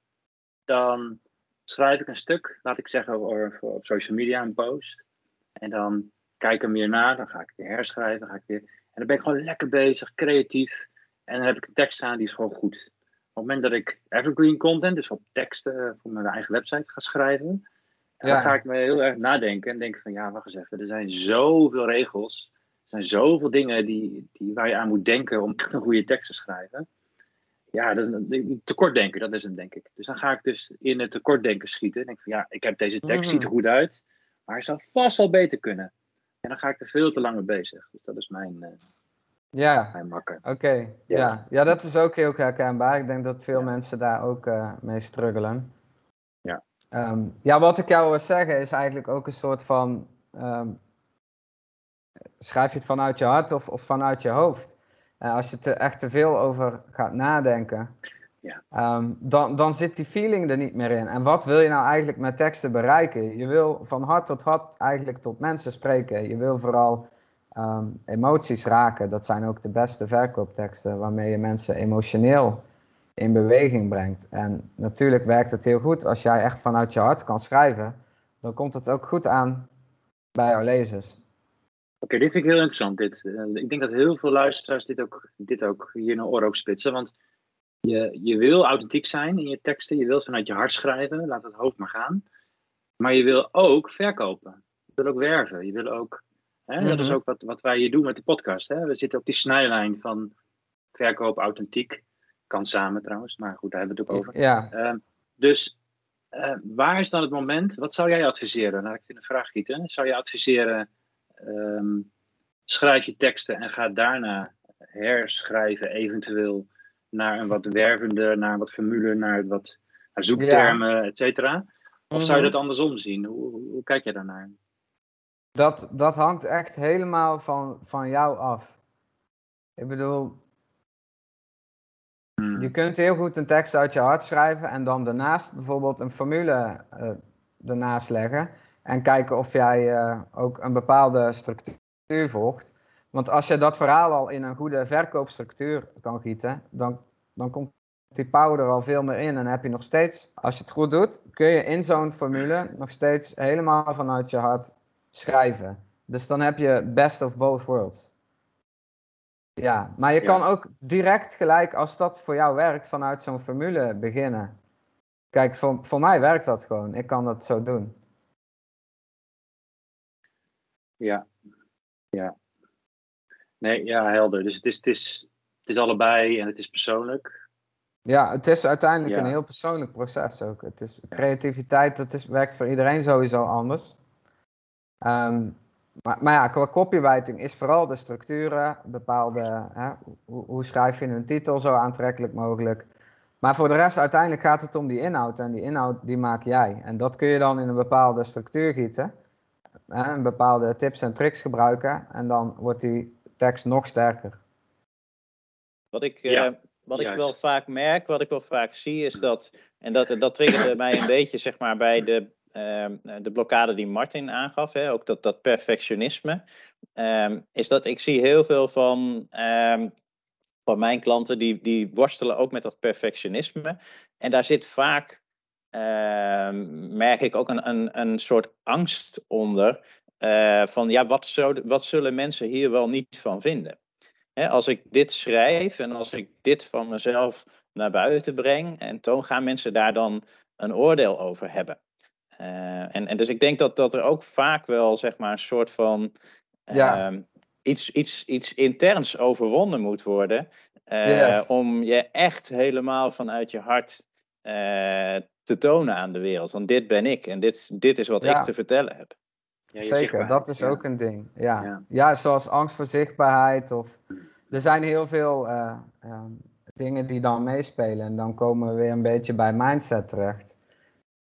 dan schrijf ik een stuk, laat ik zeggen, op, op social media een post. En dan kijk ik hem weer na, dan ga ik weer herschrijven, ga ik weer en dan ben ik gewoon lekker bezig, creatief. En dan heb ik een tekst staan die is gewoon goed. Op het moment dat ik evergreen content, dus op teksten eh, voor mijn eigen website ga schrijven, Ja. dan ga ik me heel erg nadenken en denk van ja, wacht eens even, er zijn zoveel regels, er zijn zoveel dingen die, die, waar je aan moet denken om echt een goede tekst te schrijven. Ja, dat is een tekortdenken, dat is hem denk ik. Dus dan ga ik dus in het tekortdenken schieten. En denk van ja, ik heb deze tekst, Mhm. ziet er goed uit, maar hij zou vast wel beter kunnen. En dan ga ik er veel te lang mee bezig. Dus dat is mijn, eh, Ja, oké. Ja. Ja. Ja. dat is ook heel herkenbaar. Ik denk dat veel mensen daar ook eh, mee struggelen. Ja. Ehm, ja, wat ik jou wil zeggen is eigenlijk ook een soort van... ehm, schrijf je het vanuit je hart of, of vanuit je hoofd? En als je er echt te veel over gaat nadenken, Ja. ehm, dan, dan zit die feeling er niet meer in. En wat wil je nou eigenlijk met teksten bereiken? Je wil van hart tot hart eigenlijk tot mensen spreken. Je wil vooral ehm, emoties raken. Dat zijn ook de beste verkoopteksten waarmee je mensen emotioneel in beweging brengt. En natuurlijk werkt het heel goed als jij echt vanuit je hart kan schrijven. Dan komt het ook goed aan bij jouw lezers. Oké, dit vind ik heel interessant. Dit. Eh, ik denk dat heel veel luisteraars dit ook, dit ook hier naar oor ook spitsen. Want je, je wil authentiek zijn in je teksten. Je wilt vanuit je hart schrijven. Laat het hoofd maar gaan. Maar je wil ook verkopen. Je wil ook werven. Je wil ook... Hè, Dat is Mhm. ook wat, wat wij hier doen met de podcast. Hè? We zitten op die snijlijn van verkoop authentiek. Kan samen trouwens, maar goed, daar hebben we het ook over. Ja, Ehm, dus eh, waar is dan het moment, wat zou jij adviseren? Nou, ik vind een vraag gieten. Zou je adviseren, ehm, schrijf je teksten en ga daarna herschrijven, eventueel naar een wat wervende, naar een wat formule, naar wat naar zoektermen, et cetera? Of zou je Mhm. dat andersom zien? Hoe, hoe, hoe kijk je daarnaar? Dat, dat hangt echt helemaal van, van jou af. Ik bedoel, Hmm. je kunt heel goed een tekst uit je hart schrijven en dan daarnaast bijvoorbeeld een formule eh ernaast leggen. En kijken of jij eh, ook een bepaalde structuur volgt. Want als je dat verhaal al in een goede verkoopstructuur kan gieten, dan, dan komt die power er al veel meer in. En heb je nog steeds, als je het goed doet, kun je in zo'n formule nog steeds helemaal vanuit je hart schrijven. Dus dan heb je best of both worlds. Ja, maar je Ja. kan ook direct gelijk, als dat voor jou werkt, vanuit zo'n formule beginnen. Kijk, voor, voor mij werkt dat gewoon. Ik kan dat zo doen. Ja, ja. Nee, ja, helder. Dus het is, het is, het is allebei en het is persoonlijk. Ja, het is uiteindelijk Ja. een heel persoonlijk proces ook. Het is creativiteit, dat is, werkt voor iedereen sowieso anders. Ehm, maar, maar ja, qua copywriting is vooral de structuren, bepaalde, hè, hoe, hoe schrijf je een titel zo aantrekkelijk mogelijk. Maar voor de rest, uiteindelijk gaat het om die inhoud. En die inhoud, die maak jij. En dat kun je dan in een bepaalde structuur gieten. Hè, een bepaalde tips en tricks gebruiken. En dan wordt die tekst nog sterker. Wat ik, eh, wat ik wel vaak merk, wat ik wel vaak zie, is dat, en dat, dat triggerde mij een beetje zeg maar, bij de, de blokkade die Martin aangaf, hè, ook dat, dat perfectionisme, ehm, is dat ik zie heel veel van, ehm, van mijn klanten die, die worstelen ook met dat perfectionisme. En daar zit vaak, ehm, merk ik ook een, een, een soort angst onder. eh, van ja, wat, zou, wat zullen mensen hier wel niet van vinden? Als ik dit schrijf en als ik dit van mezelf naar buiten breng, en toon, gaan mensen daar dan een oordeel over hebben. Eh, en, en dus ik denk dat, dat er ook vaak wel zeg maar een soort van Ja. ehm, iets, iets, iets interns overwonnen moet worden. eh, Yes. Om je echt helemaal vanuit je hart eh, te tonen aan de wereld. Want dit ben ik en dit, dit is wat Ja. ik te vertellen heb. Ja, Zeker, dat is ja. ook een ding. Ja. Ja. Ja. zoals angst voor zichtbaarheid. Of, er zijn heel veel eh, ehm, dingen die dan meespelen. En dan komen we weer een beetje bij mindset terecht.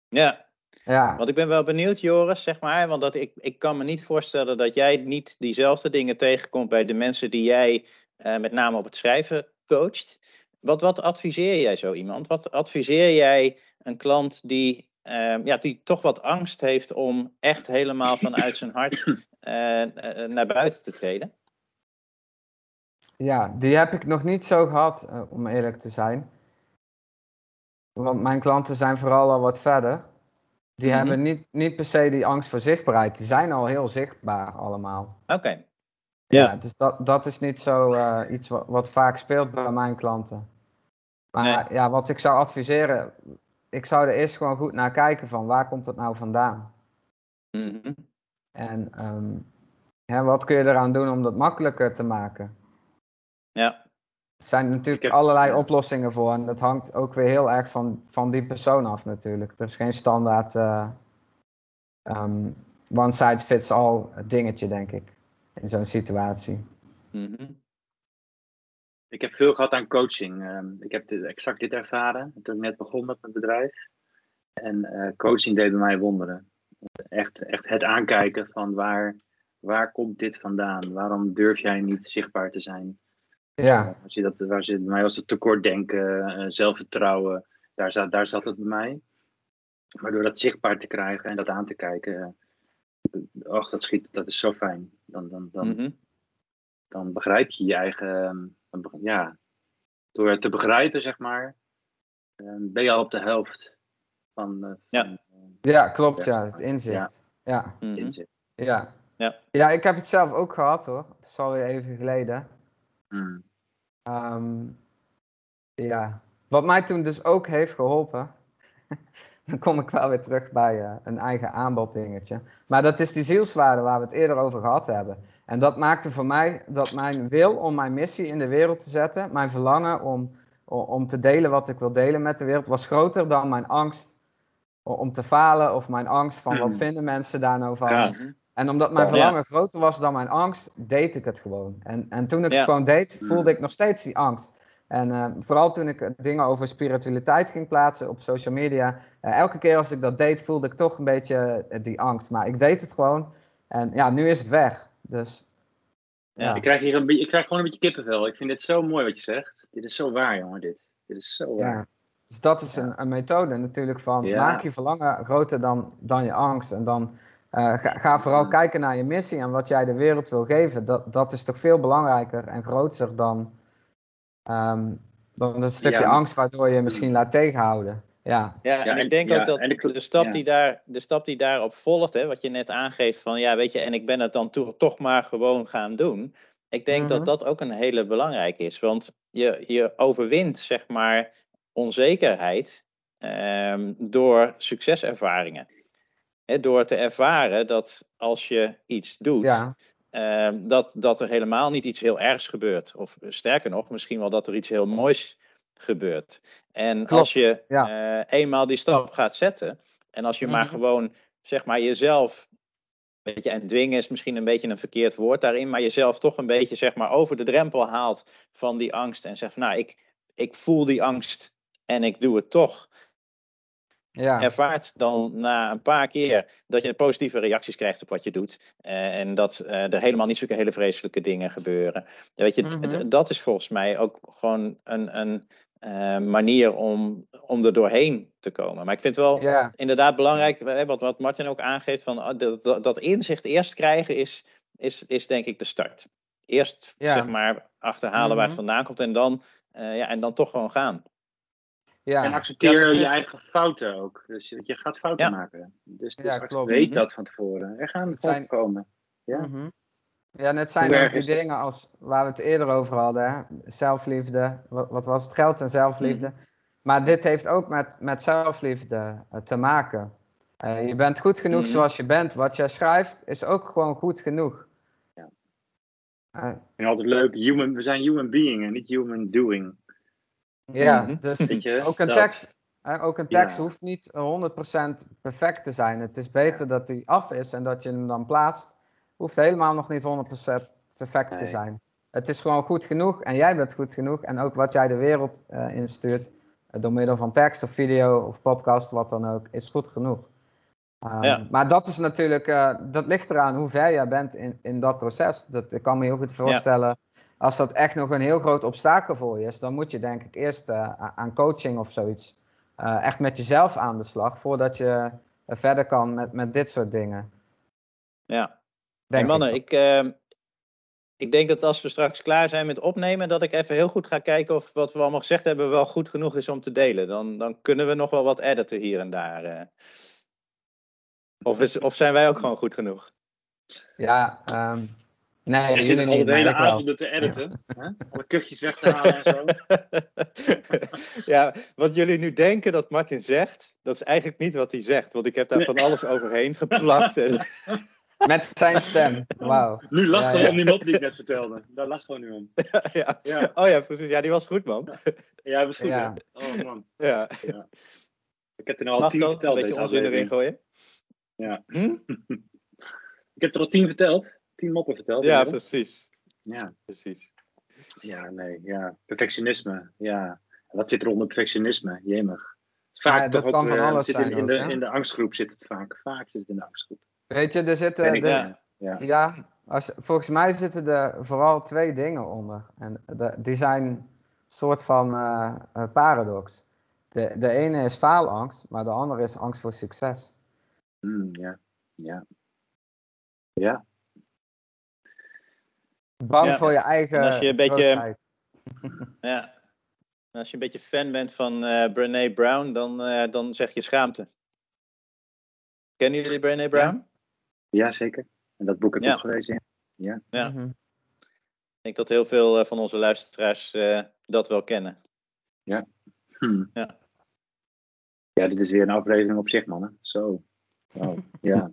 Ja, Ja, Want ik ben wel benieuwd, Joris, zeg maar. Want dat ik, ik kan me niet voorstellen dat jij niet diezelfde dingen tegenkomt bij de mensen die jij eh, met name op het schrijven coacht. Wat, wat adviseer jij zo iemand? Wat adviseer jij een klant die, eh, ja, die toch wat angst heeft om echt helemaal vanuit zijn hart eh, eh, naar buiten te treden? ja, die heb ik nog niet zo gehad, eh, om eerlijk te zijn. Want mijn klanten zijn vooral al wat verder. Die Mhm. hebben niet, niet per se die angst voor zichtbaarheid. Die zijn al heel zichtbaar allemaal. Oké, Ja, dus dat, dat is niet zo eh, iets wat, wat vaak speelt bij mijn klanten. Maar ja, wat ik zou adviseren, ik zou er eerst gewoon goed naar kijken van waar komt het nou vandaan? Mhm. En ehm, hè, wat kun je eraan doen om dat makkelijker te maken? ja. Er zijn natuurlijk heb- allerlei oplossingen voor en dat hangt ook weer heel erg van, van die persoon af natuurlijk. Er is geen standaard eh, ehm, one size fits all dingetje, denk ik, in zo'n situatie. Mhm. Ik heb veel gehad aan coaching. Ehm, ik heb dit, exact dit ervaren toen ik net begon met mijn bedrijf. En eh, coaching deed bij mij wonderen. Echt, echt het aankijken van waar, waar komt dit vandaan? Waarom durf jij niet zichtbaar te zijn? Ja, Eh, als je dat, waar zit, bij mij was het tekortdenken, eh, zelfvertrouwen. Daar zat, daar zat het bij mij. Maar door dat zichtbaar te krijgen en dat aan te kijken. eh, Och, dat schiet, dat is zo fijn. Dan, dan, dan, Mhm. dan begrijp je je eigen. ehm, Ja, door het te begrijpen, zeg maar, eh, ben je al op de helft van, eh, Ja. van ja klopt, ja, het inzicht. Ja. Mhm. inzicht. Ja. Ja. ja, ik heb het zelf ook gehad hoor. Dat is alweer even geleden. Mm. Ehm, ja, wat mij toen dus ook heeft geholpen. [LAUGHS] dan kom ik wel weer terug bij eh, een eigen aanboddingetje. Maar dat is die zielswaarde waar we het eerder over gehad hebben. En dat maakte voor mij dat mijn wil om mijn missie in de wereld te zetten, mijn verlangen om om te delen wat ik wil delen met de wereld, was groter dan mijn angst om te falen of mijn angst van wat Hmm. vinden mensen daar nou van. Ja. En omdat mijn Ja. verlangen groter was dan mijn angst, deed ik het gewoon. En, en toen ik Ja. het gewoon deed, Hmm. voelde ik nog steeds die angst. En eh, vooral toen ik dingen over spiritualiteit ging plaatsen op social media, eh, elke keer als ik dat deed, voelde ik toch een beetje eh, die angst. Maar ik deed het gewoon. En ja, nu is het weg. Dus Ja. Ik, krijg hier een, beetje- ik krijg gewoon een beetje kippenvel. Ik vind dit zo mooi wat je zegt. Dit is zo waar, jongen, dit. Dit is zo waar. Ja. Dus dat is een, een methode natuurlijk van Ja. maak je verlangen groter dan, dan je angst. En dan ga, ga vooral Ja. kijken naar je missie en wat jij de wereld wil geven. Dat, dat is toch veel belangrijker en groter dan, ehm, dan het stukje Ja. angst waardoor je je misschien laat tegenhouden. Ja, Ja, en ik denk ja, ook dat de- de, stap ja. die daar, de stap die daarop volgt, hè, wat je net aangeeft van ja, weet je, en ik ben het dan to- toch maar gewoon gaan doen. Ik denk Mhm. dat dat ook een hele belangrijke is, want je, je overwint zeg maar onzekerheid ehm, door succeservaringen. Hè, door te ervaren dat als je iets doet, ja, ehm, dat, dat er helemaal niet iets heel ergs gebeurt. Of eh, sterker nog, misschien wel dat er iets heel moois gebeurt. En Klopt, als je ja. eh, eenmaal die stap gaat zetten, en als je maar Mhm. gewoon, zeg maar, jezelf, weet je, en dwingen is misschien een beetje een verkeerd woord daarin, maar jezelf toch een beetje, zeg maar, over de drempel haalt van die angst en zegt, van, nou, ik, ik voel die angst en ik doe het toch ja. ervaart dan na een paar keer dat je positieve reacties krijgt op wat je doet. eh, en dat eh, er helemaal niet zulke hele vreselijke dingen gebeuren. Weet je, Mhm. dat is volgens mij ook gewoon een, een eh, manier om, om er doorheen te komen. Maar ik vind wel ja. inderdaad belangrijk, hè, wat, wat Martin ook aangeeft, van, ah, dat, dat, dat inzicht eerst krijgen is, is, is denk ik de start. Eerst Ja. zeg maar achterhalen waar het Mhm. vandaan komt en dan, ja, en dan toch gewoon gaan. Ja. En accepteer Ja, je is- eigen fouten ook. Dus je, je gaat fouten Ja. maken. Dus, dus Ja, accept- klopt. weet Mhm. dat van tevoren. Er gaan Het zijn- voorkomen. Ja. Mhm. Ja, net zijn Hoe ook die dingen als waar we het eerder over hadden. Hè? Zelfliefde, wat, wat was het? Geld en zelfliefde. Mhm. Maar dit heeft ook met, met zelfliefde eh, te maken. Eh, je bent goed genoeg zoals je bent. Wat jij schrijft is ook gewoon goed genoeg. Ja. Eh, vind altijd leuk. Human, we zijn human being en niet human doing. Ja, Mhm. dus ook een Dat. tekst, hè, ook een tekst Ja. hoeft niet 100% perfect te zijn. Het is beter dat die af is en dat je hem dan plaatst. Hoeft helemaal nog niet 100% perfect te zijn. Het is gewoon goed genoeg en jij bent goed genoeg. En ook wat jij de wereld eh, instuurt, eh, door middel van tekst of video of podcast, wat dan ook, is goed genoeg. Ehm, Ja. Maar dat is natuurlijk, eh, dat ligt eraan hoe ver jij bent in, in dat proces. Dat, ik kan me heel goed voorstellen, als dat echt nog een heel groot obstakel voor je is, dan moet je denk ik eerst eh, aan coaching of zoiets, eh, echt met jezelf aan de slag, voordat je eh, verder kan met, met dit soort dingen. Ja. Denk Hey mannen, ik. ik, ehm, ik denk dat als we straks klaar zijn met opnemen, dat ik even heel goed ga kijken of wat we allemaal gezegd hebben wel goed genoeg is om te delen. Dan, dan kunnen we nog wel wat editen hier en daar. Of, is, of zijn wij ook gewoon goed genoeg? Ja, ehm, nee, Je zit al niet, de hele avond te editen. Hè? Alle kuchjes weg te halen en zo. [LAUGHS] ja, wat jullie nu denken dat Martin zegt, dat is eigenlijk niet wat hij zegt. Want ik heb daar van alles overheen geplakt. En, [LAUGHS] Met zijn stem, wauw. Nu lacht Ja, gewoon ja. om die mop die ik net vertelde. Daar lacht gewoon nu om. [LAUGHS] ja. Ja, Oh ja, precies. Ja, die was goed, man. ja dat was goed. Ja. Oh man. Ja. Ik heb er nou al Mag tien dat? Een verteld beetje onzin erin gooien? Ja. Hm? Ik heb er al tien verteld. Tien moppen verteld. Ja, precies. ja. precies. Ja, nee, ja. Perfectionisme, ja. Wat zit er onder perfectionisme? Jemig. Vaak Ja, dat kan ook, van eh, alles zijn in, ook, de, in de angstgroep zit het vaak. Vaak zit het in de angstgroep. Weet je, er zitten, de, ja. ja. ja, als, volgens mij zitten er vooral twee dingen onder. En de, die zijn soort van eh, eh, paradox. De, de ene is faalangst, maar de andere is angst voor succes. Hmm, ja. Ja. Ja. Bang Ja. voor je eigen En als je een beetje-. [LAUGHS] Ja. En als je een beetje fan bent van eh Brené Brown, dan, eh, dan zeg je schaamte. Kennen jullie Brené Brown? ja, zeker. En dat boek heb ik Ja. ook gelezen. Ja. Ja. Mhm. Ik denk dat heel veel eh, van onze luisteraars eh, dat wel kennen. Hm. Ja. Ja, dit is weer een aflevering op zich, mannen. Zo. Wow. [LAUGHS] Ja.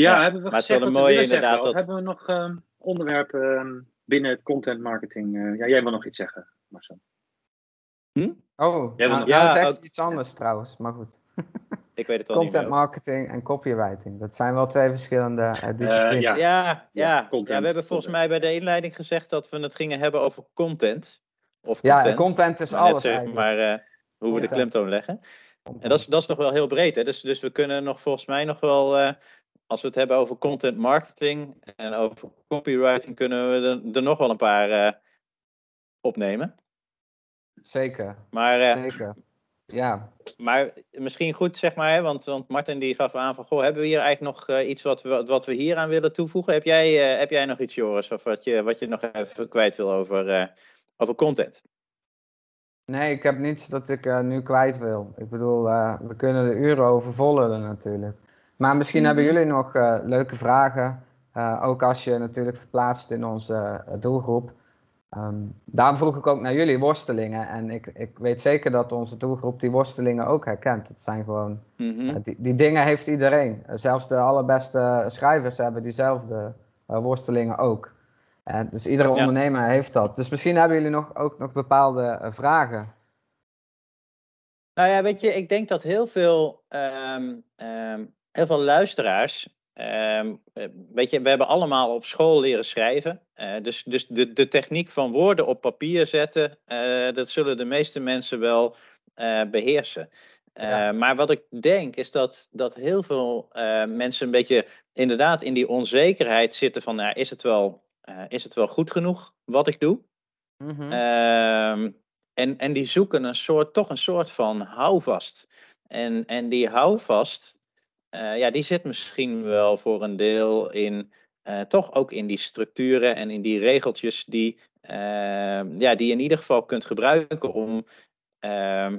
Ja, Ja, hebben we maar het is gezegd wel een mooie zeggen? inderdaad dat- hebben we nog ehm, onderwerpen ehm, binnen het content marketing. eh, ja, jij wil nog iets zeggen, Marcel. Oh, Jij wil nou, nog- Ja, zeg ook- je iets anders trouwens, maar goed. Ik weet het wel Content niet meer. marketing en copywriting, dat zijn wel twee verschillende eh, disciplines. ja. Ja, ja, Ja, ja. content, we hebben volgens mij bij de inleiding gezegd dat we het gingen hebben over content. Of Ja, content. en content is Maar alles eigenlijk. maar eh, hoe we de klemtoon leggen. Content. En dat is, dat is nog wel heel breed. Hè? Dus, dus we kunnen nog volgens mij nog wel, eh, als we het hebben over content marketing en over copywriting, kunnen we er, er nog wel een paar eh, opnemen. Zeker, Maar, eh, zeker. Ja, maar misschien goed, zeg maar, hè, want, want Martin die gaf aan van, goh, hebben we hier eigenlijk nog eh, iets wat we, wat we hier aan willen toevoegen? Heb jij, heb jij nog iets, Joris, of wat je, wat je nog even kwijt wil over, over content? nee, ik heb niets dat ik nu kwijt wil. Ik bedoel, we kunnen er uren over natuurlijk. Maar misschien Mhm. hebben jullie nog eh, leuke vragen. eh, ook als je natuurlijk verplaatst in onze eh, doelgroep. Ehm, daarom vroeg ik ook naar jullie worstelingen. En ik, ik weet zeker dat onze doelgroep die worstelingen ook herkent. Het zijn gewoon Mhm. Die, die dingen heeft iedereen. Zelfs de allerbeste schrijvers hebben diezelfde worstelingen ook. Dus iedere Ja. ondernemer heeft dat. Dus misschien hebben jullie nog, ook nog bepaalde vragen. Nou ja, weet je, ik denk dat heel veel, ehm, ehm, heel veel luisteraars. ehm, eh, weet je, we hebben allemaal op school leren schrijven. Eh, dus dus de, de techniek van woorden op papier zetten, eh, dat zullen de meeste mensen wel eh, beheersen. Eh, Ja. Maar wat ik denk is dat, dat heel veel mensen een beetje inderdaad in die onzekerheid zitten van, nou, is, het wel, is het wel goed genoeg wat ik doe? Mhm. Ehm, en, en die zoeken een soort, toch een soort van houvast. En, en die houvast, eh, ja, die zit misschien wel voor een deel in, eh, toch ook in die structuren en in die regeltjes die, ehm, ja, die je in ieder geval kunt gebruiken om, ehm,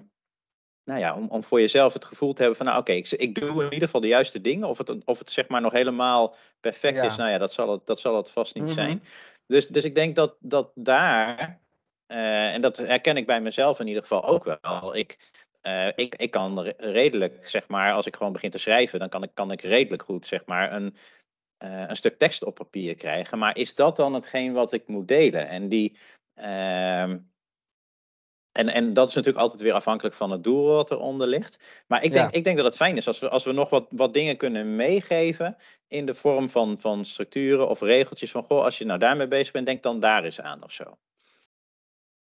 nou ja, om, om voor jezelf het gevoel te hebben van, nou oké, ik, ik doe in ieder geval de juiste dingen. Of het, of het zeg maar nog helemaal perfect Ja. is, nou ja, dat zal het, dat zal het vast niet Mhm. zijn. Dus, dus ik denk dat, dat daar, eh, en dat herken ik bij mezelf in ieder geval ook wel. Ik, eh, ik, ik kan re- redelijk, zeg maar, als ik gewoon begin te schrijven, dan kan ik, kan ik redelijk goed, zeg maar, een, eh, een stuk tekst op papier krijgen. Maar is dat dan hetgeen wat ik moet delen? En die. ehm, en, en dat is natuurlijk altijd weer afhankelijk van het doel wat eronder ligt. Maar ik denk, Ja. ik denk dat het fijn is als we, als we nog wat, wat dingen kunnen meegeven in de vorm van, van structuren of regeltjes. Van goh, als je nou daarmee bezig bent, denk dan daar eens aan of zo.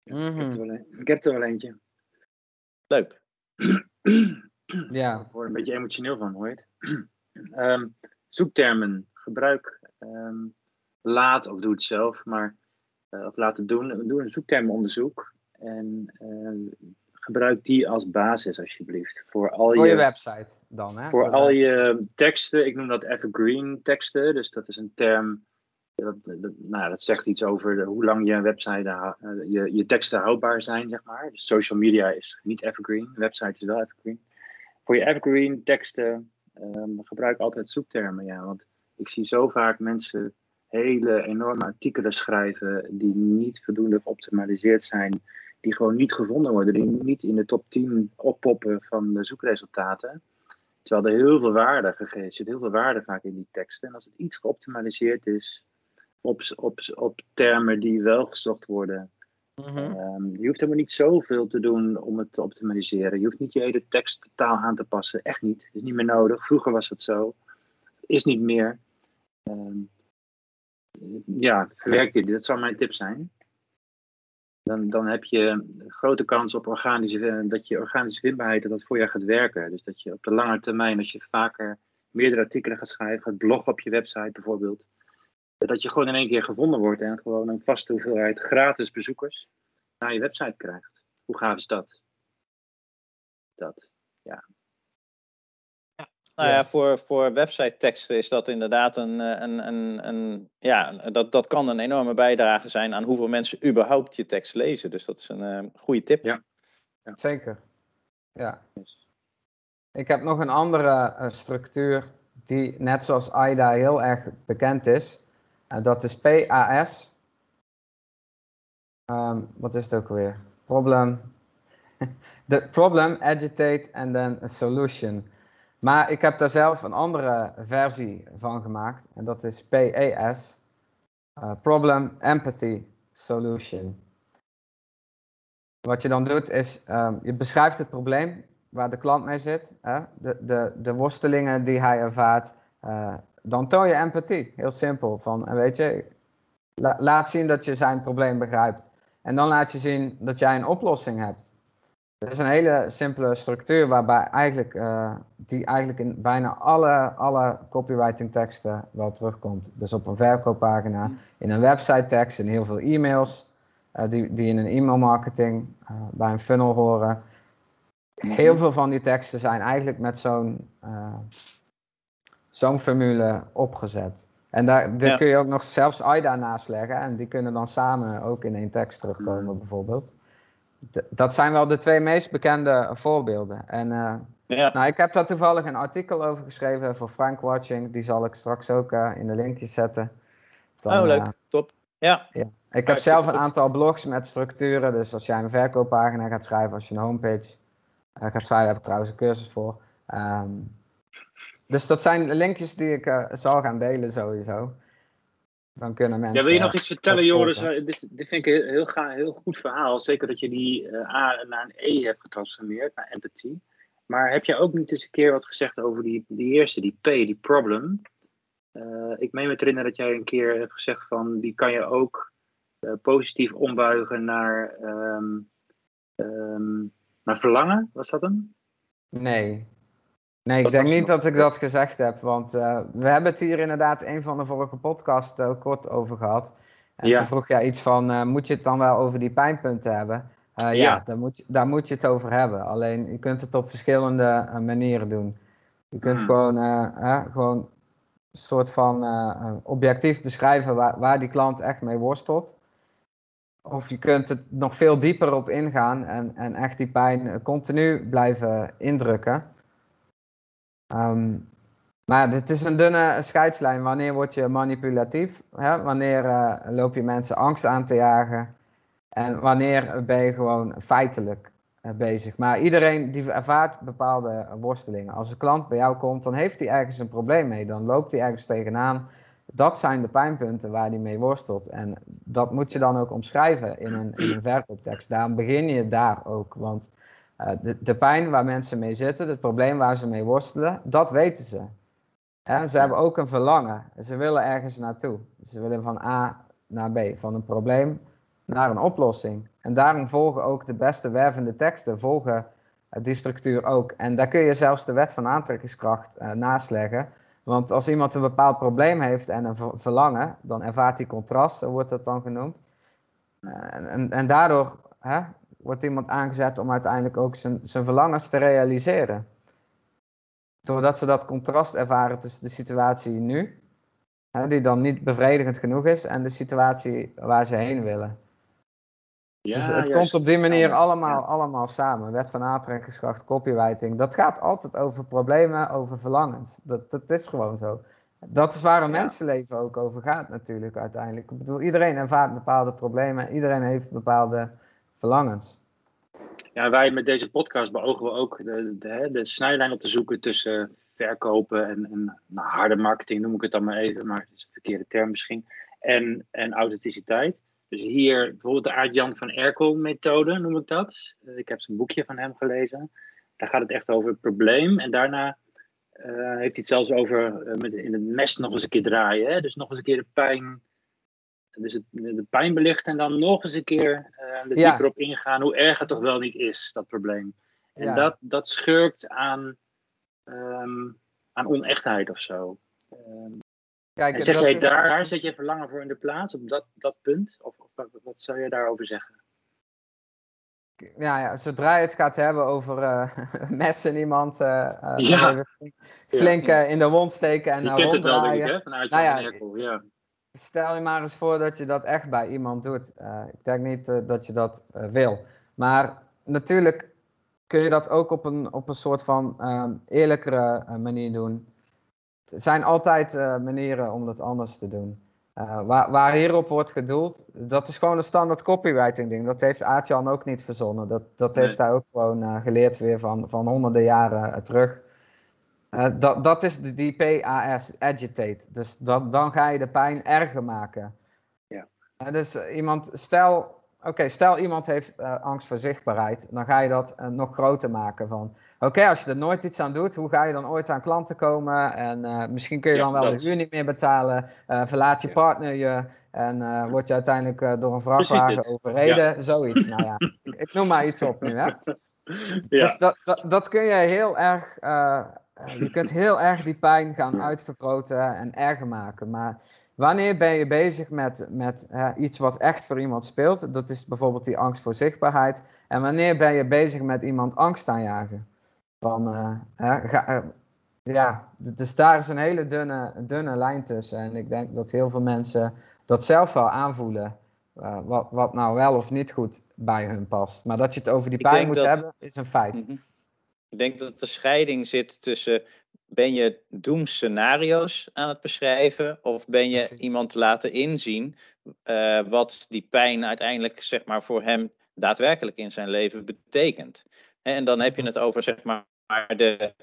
Ik, heb Mhm. er wel ik heb er wel eentje. Leuk. Ja, Ik word er een beetje emotioneel van, hoor? [CLEARS THROAT] Ehm, zoektermen. Gebruik ehm, laat of doe het zelf, maar eh, of laat het doen. Doe een zoektermenonderzoek en eh, gebruik die als basis alsjeblieft. Voor al voor je je, website dan, hè? voor Dat al je teksten. Ik noem dat evergreen teksten. Dus dat is een term. Dat, nou, dat zegt iets over hoe lang je website, eh, je, je teksten houdbaar zijn, zeg maar. Dus social media is niet evergreen, website is wel evergreen. Voor je evergreen teksten ehm, gebruik altijd zoektermen, ja. Want ik zie zo vaak mensen hele enorme artikelen schrijven die niet voldoende geoptimaliseerd zijn, die gewoon niet gevonden worden, die niet in de top 10 oppoppen van de zoekresultaten. Terwijl er heel veel waarde gegeven zit, heel veel waarde vaak in die teksten. En als het iets geoptimaliseerd is op, op, op termen die wel gezocht worden, Mhm. Ehm, je hoeft helemaal niet zoveel te doen om het te optimaliseren. Je hoeft niet je hele tekst totaal aan te passen. Echt niet. Het is niet meer nodig. Vroeger was het zo. Is niet meer. Ehm, ja, verwerk dit. Dat zou mijn tip zijn. Dan, dan heb je een grote kans op organische, dat je organische vindbaarheid dat dat voor je gaat werken. Dus dat je op de lange termijn, als je vaker meerdere artikelen gaat schrijven, gaat bloggen op je website bijvoorbeeld, dat je gewoon in één keer gevonden wordt en gewoon een vaste hoeveelheid gratis bezoekers naar je website krijgt. Hoe gaaf is dat? Dat. Nou ja, Yes. voor, voor website teksten is dat inderdaad een, eh, een, een, een ja, dat, dat kan een enorme bijdrage zijn aan hoeveel mensen überhaupt je tekst lezen. Dus dat is een eh, goede tip. Ja. Zeker. Ja. Ik heb nog een andere eh, structuur die net zoals AIDA heel erg bekend is. En dat is PAS. Ehm, wat is het ook weer? Problem. [LAUGHS] The problem, agitate and then a solution. Maar ik heb daar zelf een andere versie van gemaakt. En dat is PAS. uh, problem, empathy, solution. Wat je dan doet is, um, je beschrijft het probleem waar de klant mee zit, hè? De, de, de worstelingen die hij ervaart. Uh, dan toon je empathie, heel simpel. Van, weet je, la, laat zien dat je zijn probleem begrijpt. En dan laat je zien dat jij een oplossing hebt. Dat is een hele simpele structuur waarbij eigenlijk, uh, die eigenlijk in bijna alle, alle copywriting teksten wel terugkomt. Dus op een verkooppagina, in een website tekst, in heel veel e-mails, uh, die, die in een e-mail marketing uh, bij een funnel horen. Heel veel van die teksten zijn eigenlijk met zo'n zo'n formule opgezet. En daar, daar kun je ook nog zelfs AIDA naast leggen en die kunnen dan samen ook in één tekst terugkomen bijvoorbeeld dat zijn wel de twee meest bekende voorbeelden. En uh, ja. nou, ik heb daar toevallig een artikel over geschreven voor Frank Watching. Die zal ik straks ook uh, in de linkjes zetten. Dan, oh, leuk. Uh, Top. Ja. ja. Ik heb zelf een aantal blogs met structuren. Dus als jij een verkooppagina gaat schrijven, als je een homepage gaat schrijven, heb ik trouwens een cursus voor. Um, dus dat zijn linkjes die ik zal gaan delen sowieso. Dan kunnen mensen. Ja, wil je nog iets vertellen, Joris? Dit, dit vind ik een heel, heel, heel goed verhaal. Zeker dat je die A naar een E hebt getransformeerd, naar empathie. Maar heb je ook niet eens een keer wat gezegd over die, die eerste, die P, die problem? Uh, ik meen me te herinneren dat jij een keer hebt gezegd van die kan je ook uh, positief ombuigen naar, um, um, naar verlangen. Was dat hem? Nee, Nee, ik denk niet dat ik dat gezegd heb, want uh, we hebben het hier inderdaad een van de vorige podcasts kort over gehad. En toen vroeg jij iets van, uh, moet je het dan wel over die pijnpunten hebben? Uh, ja, ja daar, moet, daar moet je het over hebben. Alleen, je kunt het op verschillende manieren doen. Je kunt hmm. gewoon, gewoon een soort van objectief beschrijven waar, waar die klant echt mee worstelt. Of je kunt het nog veel dieper op ingaan en, en echt die pijn continu blijven indrukken. Um, maar het is een dunne scheidslijn. Wanneer word je manipulatief? Hè? Wanneer uh, loop je mensen angst aan te jagen? En wanneer ben je gewoon feitelijk uh, bezig? Maar iedereen die ervaart bepaalde worstelingen. Als een klant bij jou komt, dan heeft hij ergens een probleem mee. Dan loopt hij ergens tegenaan. Dat zijn de pijnpunten waar hij mee worstelt. En dat moet je dan ook omschrijven in een, in een verkooptekst. Daarom begin je daar ook. Want uh, de, de, pijn waar mensen mee zitten, het probleem waar ze mee worstelen, dat weten ze. En ze hebben ook een verlangen. Ze willen ergens naartoe. Ze willen van A naar B, van een probleem naar een oplossing. En daarom volgen ook de beste wervende teksten, volgen die structuur ook. En daar kun je zelfs de wet van aantrekkingskracht uh, naast leggen. Want als iemand een bepaald probleem heeft en een verlangen, dan ervaart hij contrast, zo wordt dat dan genoemd. Uh, en, en, daardoor hè, wordt iemand aangezet om uiteindelijk ook zijn, zijn verlangens te realiseren. Doordat ze dat contrast ervaren tussen de situatie nu, hè, die dan niet bevredigend genoeg is, en de situatie waar ze heen willen. Ja, dus het komt op die manier allemaal, allemaal samen. Wet van aantrekkingskracht, copywriting. Dat gaat altijd over problemen, over verlangens. Dat, dat is gewoon zo. Dat is waar een mensenleven ook over gaat natuurlijk uiteindelijk. Ik bedoel, iedereen ervaart bepaalde problemen. Iedereen heeft bepaalde verlangens. Ja, wij met deze podcast beogen we ook de, de, de snijlijn op te zoeken tussen verkopen en, en nou, harde marketing, noem ik het dan maar even, maar is een verkeerde term misschien, en, en authenticiteit. Dus hier bijvoorbeeld de Aart-Jan van Erkel methode, noem ik dat. Eh, ik heb zijn boekje van hem gelezen. Daar gaat het echt over het probleem. En daarna uh, heeft hij het zelfs over uh, met in het mes nog eens een keer draaien. Hè? Dus nog eens een keer de pijn dus het, de pijn belichten en dan nog eens een keer er dieper op ingaan hoe erg het toch wel niet is, dat probleem. En dat, dat schurkt aan, um, aan onechtheid of zo. Um, Kijk, en zeg jij is... daar, daar zet je verlangen voor in de plaats, op dat, dat punt? Of, of wat, wat zou je daarover zeggen? Ja, ja, zodra je het gaat hebben over uh, [LAUGHS] messen iemand uh, ja. flink in de wond steken en Je kent het wel, denk ik, hè? Vanuit nou ja, ja stel je maar eens voor dat je dat echt bij iemand doet. Uh, ik denk niet uh, dat je dat uh, wil. Maar natuurlijk kun je dat ook op een, op een soort van eerlijkere manier doen. Er zijn altijd manieren om dat anders te doen. waar, waar hierop wordt gedoeld, dat is gewoon een standaard copywriting ding. Dat heeft Aatjan ook niet verzonnen. Dat, dat nee. heeft hij ook gewoon geleerd weer van, van honderden jaren terug. Uh, dat, dat is die PAS, agitate. Dus dat, dan ga je de pijn erger maken. dus iemand, stel, oké, stel iemand heeft uh, angst voor zichtbaarheid, dan ga je dat nog groter maken van, oké, als je er nooit iets aan doet, hoe ga je dan ooit aan klanten komen en misschien kun je ja, dan wel dat... de huur niet meer betalen, verlaat je partner je en word je uiteindelijk door een vrachtwagen overreden, ja. zoiets. Nou ja, ik, ik, noem maar iets op nu, hè. [LAUGHS] Ja. Dus dat, dat, dat, kun je heel erg, je kunt heel erg die pijn gaan uitvergroten en erger maken, maar Wanneer ben je bezig met, met iets wat echt voor iemand speelt? Dat is bijvoorbeeld die angst voor zichtbaarheid. En wanneer ben je bezig met iemand angst aanjagen? Van, uh, ga, uh, ja, dus daar is een hele dunne, dunne lijn tussen. En ik denk dat heel veel mensen dat zelf wel aanvoelen. Wat, wat nou wel of niet goed bij hun past. Maar dat je het over die pijn moet hebben, is een feit. Mm -hmm. Ik denk dat de scheiding zit tussen ben je doemscenario's aan het beschrijven of ben je Precies. iemand laten inzien uh, wat die pijn uiteindelijk zeg maar, voor hem daadwerkelijk in zijn leven betekent. En dan heb je het over zeg maar, de,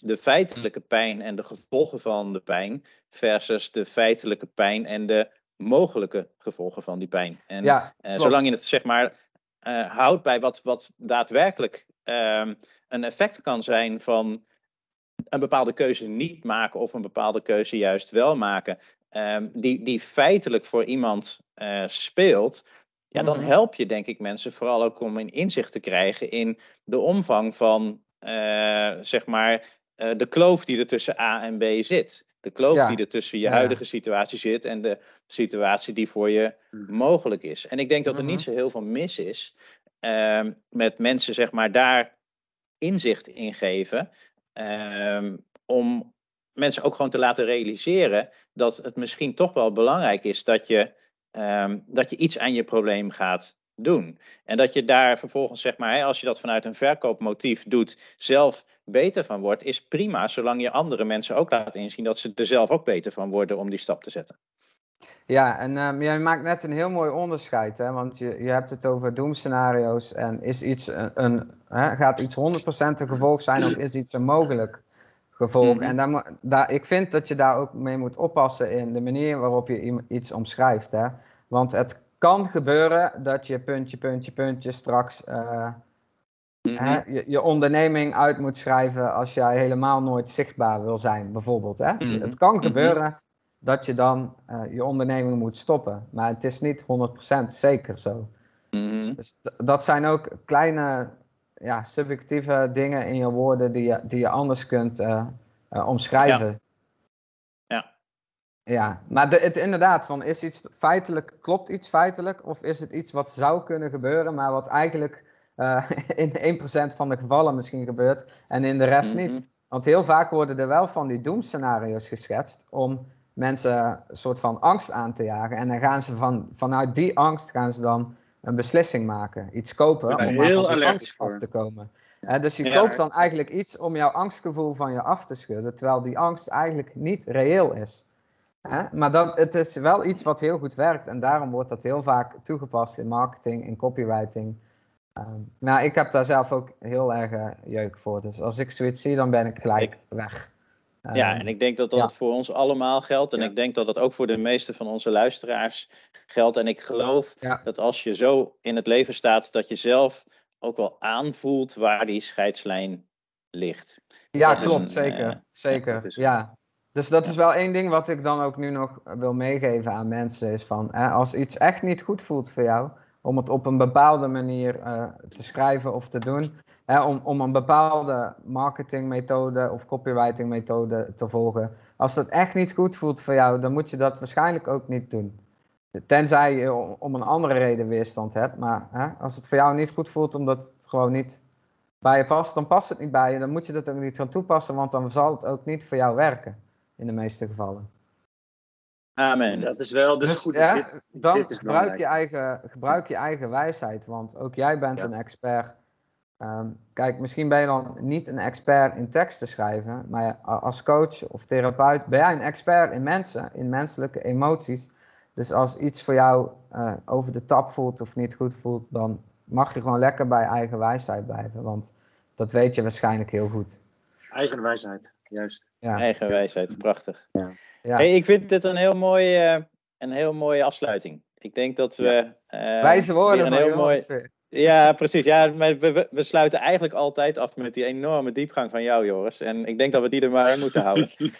de feitelijke pijn en de gevolgen van de pijn versus de feitelijke pijn en de mogelijke gevolgen van die pijn. En ja, uh, zolang je het zeg maar uh, houdt bij wat, wat daadwerkelijk een effect kan zijn van een bepaalde keuze niet maken of een bepaalde keuze juist wel maken, um, die, die feitelijk voor iemand uh, speelt, ja, dan mhm. help je denk ik mensen vooral ook om een inzicht te krijgen in de omvang van, uh, zeg maar, uh, de kloof die er tussen A en B zit. De kloof ja. die er tussen je ja. huidige situatie zit en de situatie die voor je mhm. mogelijk is. En ik denk dat er niet zo heel veel mis is uh, met mensen, zeg maar, daar inzicht in geven. Um, om mensen ook gewoon te laten realiseren dat het misschien toch wel belangrijk is dat je, um, dat je iets aan je probleem gaat doen. En dat je daar vervolgens, zeg maar, als je dat vanuit een verkoopmotief doet, zelf beter van wordt, is prima, zolang je andere mensen ook laat inzien dat ze er zelf ook beter van worden om die stap te zetten. Ja, en um, jij maakt net een heel mooi onderscheid, hè? want je, je hebt het over doemscenario's en is iets een, een hè, gaat iets 100% een gevolg zijn of is iets een mogelijk gevolg? Mm -hmm. En daar, daar, ik vind dat je daar ook mee moet oppassen in de manier waarop je iets omschrijft. Hè? Want het kan gebeuren dat je puntje, puntje, puntje straks uh, mm -hmm. hè, je, je, onderneming uit moet schrijven als jij helemaal nooit zichtbaar wil zijn, bijvoorbeeld. Hè? Mm -hmm. Het kan gebeuren dat je dan uh, je onderneming moet stoppen. Maar het is niet 100% zeker zo. Mm-hmm. Dus dat zijn ook kleine ja, subjectieve dingen in je woorden die je, die je anders kunt uh, uh, omschrijven. Ja. ja. Ja, maar de, het inderdaad, van is iets feitelijk, klopt iets feitelijk? Of is het iets wat zou kunnen gebeuren, maar wat eigenlijk [LAUGHS] in 1% van de gevallen misschien gebeurt en in de rest mm-hmm. niet? Want heel vaak worden er wel van die doemscenario's geschetst om mensen een soort van angst aan te jagen. En dan gaan ze van, vanuit die angst gaan ze dan een beslissing maken. Iets kopen om maar van die angst voor. af te komen. Ja. dus je ja, koopt dan eigenlijk iets om jouw angstgevoel van je af te schudden. Terwijl die angst eigenlijk niet reëel is. Maar dat, het is wel iets wat heel goed werkt. En daarom wordt dat heel vaak toegepast in marketing, in copywriting. Um, nou, ik heb daar zelf ook heel erg uh, jeuk voor. Dus als ik zoiets zie, dan ben ik gelijk ik, weg. Ja, ehm, en ik denk dat dat ja. voor ons allemaal geldt. En ja. ik denk dat dat ook voor de meeste van onze luisteraars geldt. En ik geloof ja. dat als je zo in het leven staat, dat je zelf ook wel aanvoelt waar die scheidslijn ligt. Ja, klopt, een, zeker. Uh, zeker, dus... ja. Dus dat is wel één ding wat ik dan ook nu nog wil meegeven aan mensen. Is van, hè, als iets echt niet goed voelt voor jou, om het op een bepaalde manier uh, te schrijven of te doen. Hè, om, om een bepaalde marketingmethode of copywritingmethode te volgen. Als dat echt niet goed voelt voor jou, dan moet je dat waarschijnlijk ook niet doen. Tenzij je om een andere reden weerstand hebt. Maar hè, als het voor jou niet goed voelt omdat het gewoon niet bij je past, dan past het niet bij je. Dan moet je dat ook niet gaan toepassen, want dan zal het ook niet voor jou werken. In de meeste gevallen. Amen. Dat is wel dus, dus goed. Ja, dit, dan dit gebruik, je eigen, gebruik je eigen wijsheid, want ook jij bent ja. een expert. Um, kijk, misschien ben je dan niet een expert in teksten schrijven, maar als coach of therapeut ben jij een expert in mensen, in menselijke emoties. Dus als iets voor jou uh, over de tap voelt of niet goed voelt, dan mag je gewoon lekker bij eigen wijsheid blijven, want dat weet je waarschijnlijk heel goed. Eigen wijsheid, juist. Ja. Eigen wijsheid, prachtig. Ja. Ja. Hey, ik vind dit een heel, mooi, uh, een heel mooie afsluiting. Ik denk dat we. eh, Wijze woorden van een heel mooi. Ja, precies. Ja, we, we, we sluiten eigenlijk altijd af met die enorme diepgang van jou, Joris. En ik denk dat we die er maar in moeten houden. [LAUGHS]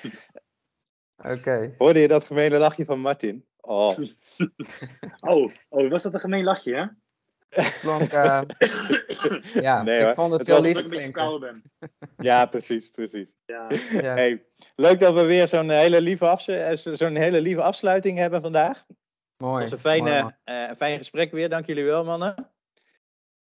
Oké. Hoorde je dat gemene lachje van Martin? Oh, [LAUGHS] Oh, oh, was dat een gemeen lachje, hè? Het klonk, eh, [LAUGHS] [LAUGHS] ja, Nee, ik hoor. vond het, Het heel was Dat lief ik een ben. ja, precies, precies. Ja. [LAUGHS] Ja. Hey, leuk dat we weer zo'n hele, lieve afs- eh, zo- zo'n hele lieve afsluiting hebben vandaag. Mooi. Dat was een, mooi, fijne, man. eh, een fijn gesprek weer. Dank jullie wel, mannen.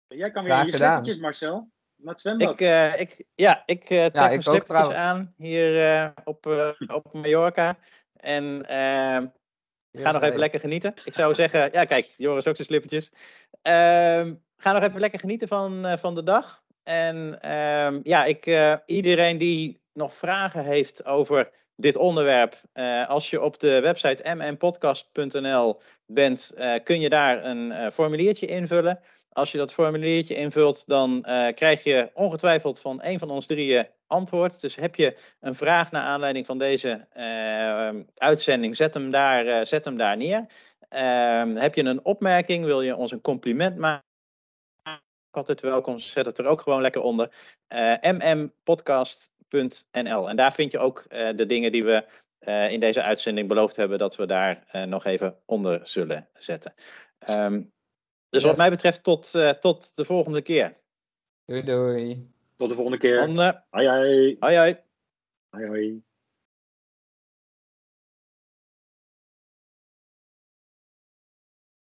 Jij kan weer Graag je slippertjes, Marcel. Naar het zwembad. Ik, eh, ik, ja, ik eh, trek ik mijn ook slippertjes trouwens. aan hier eh, op, eh, op Mallorca. En Ga nog even lekker genieten. Ik zou zeggen, ja kijk, Joris ook zijn slippertjes. Ehm, ga nog even lekker genieten van, eh, van de dag. En ehm, ja, ik, eh, iedereen die nog vragen heeft over dit onderwerp, eh, als je op de website mmpodcast.nl bent, kun je daar een formuliertje invullen. Als je dat formuliertje invult, dan krijg je ongetwijfeld van een van ons drieën antwoord. Dus heb je een vraag naar aanleiding van deze eh, uitzending, zet hem daar, eh, zet hem daar neer. Ehm, heb je een opmerking, wil je ons een compliment maken? Altijd welkom, zet het er ook gewoon lekker onder. Eh, mmpodcast.nl. En daar vind je ook eh, de dingen die we in deze uitzending beloofd hebben dat we daar nog even onder zullen zetten. Ehm, dus wat mij betreft, tot, tot de volgende keer. Doei doei. Tot de volgende keer. Dan, Hoi, hoi. hoi hoi. Hoi, hoi.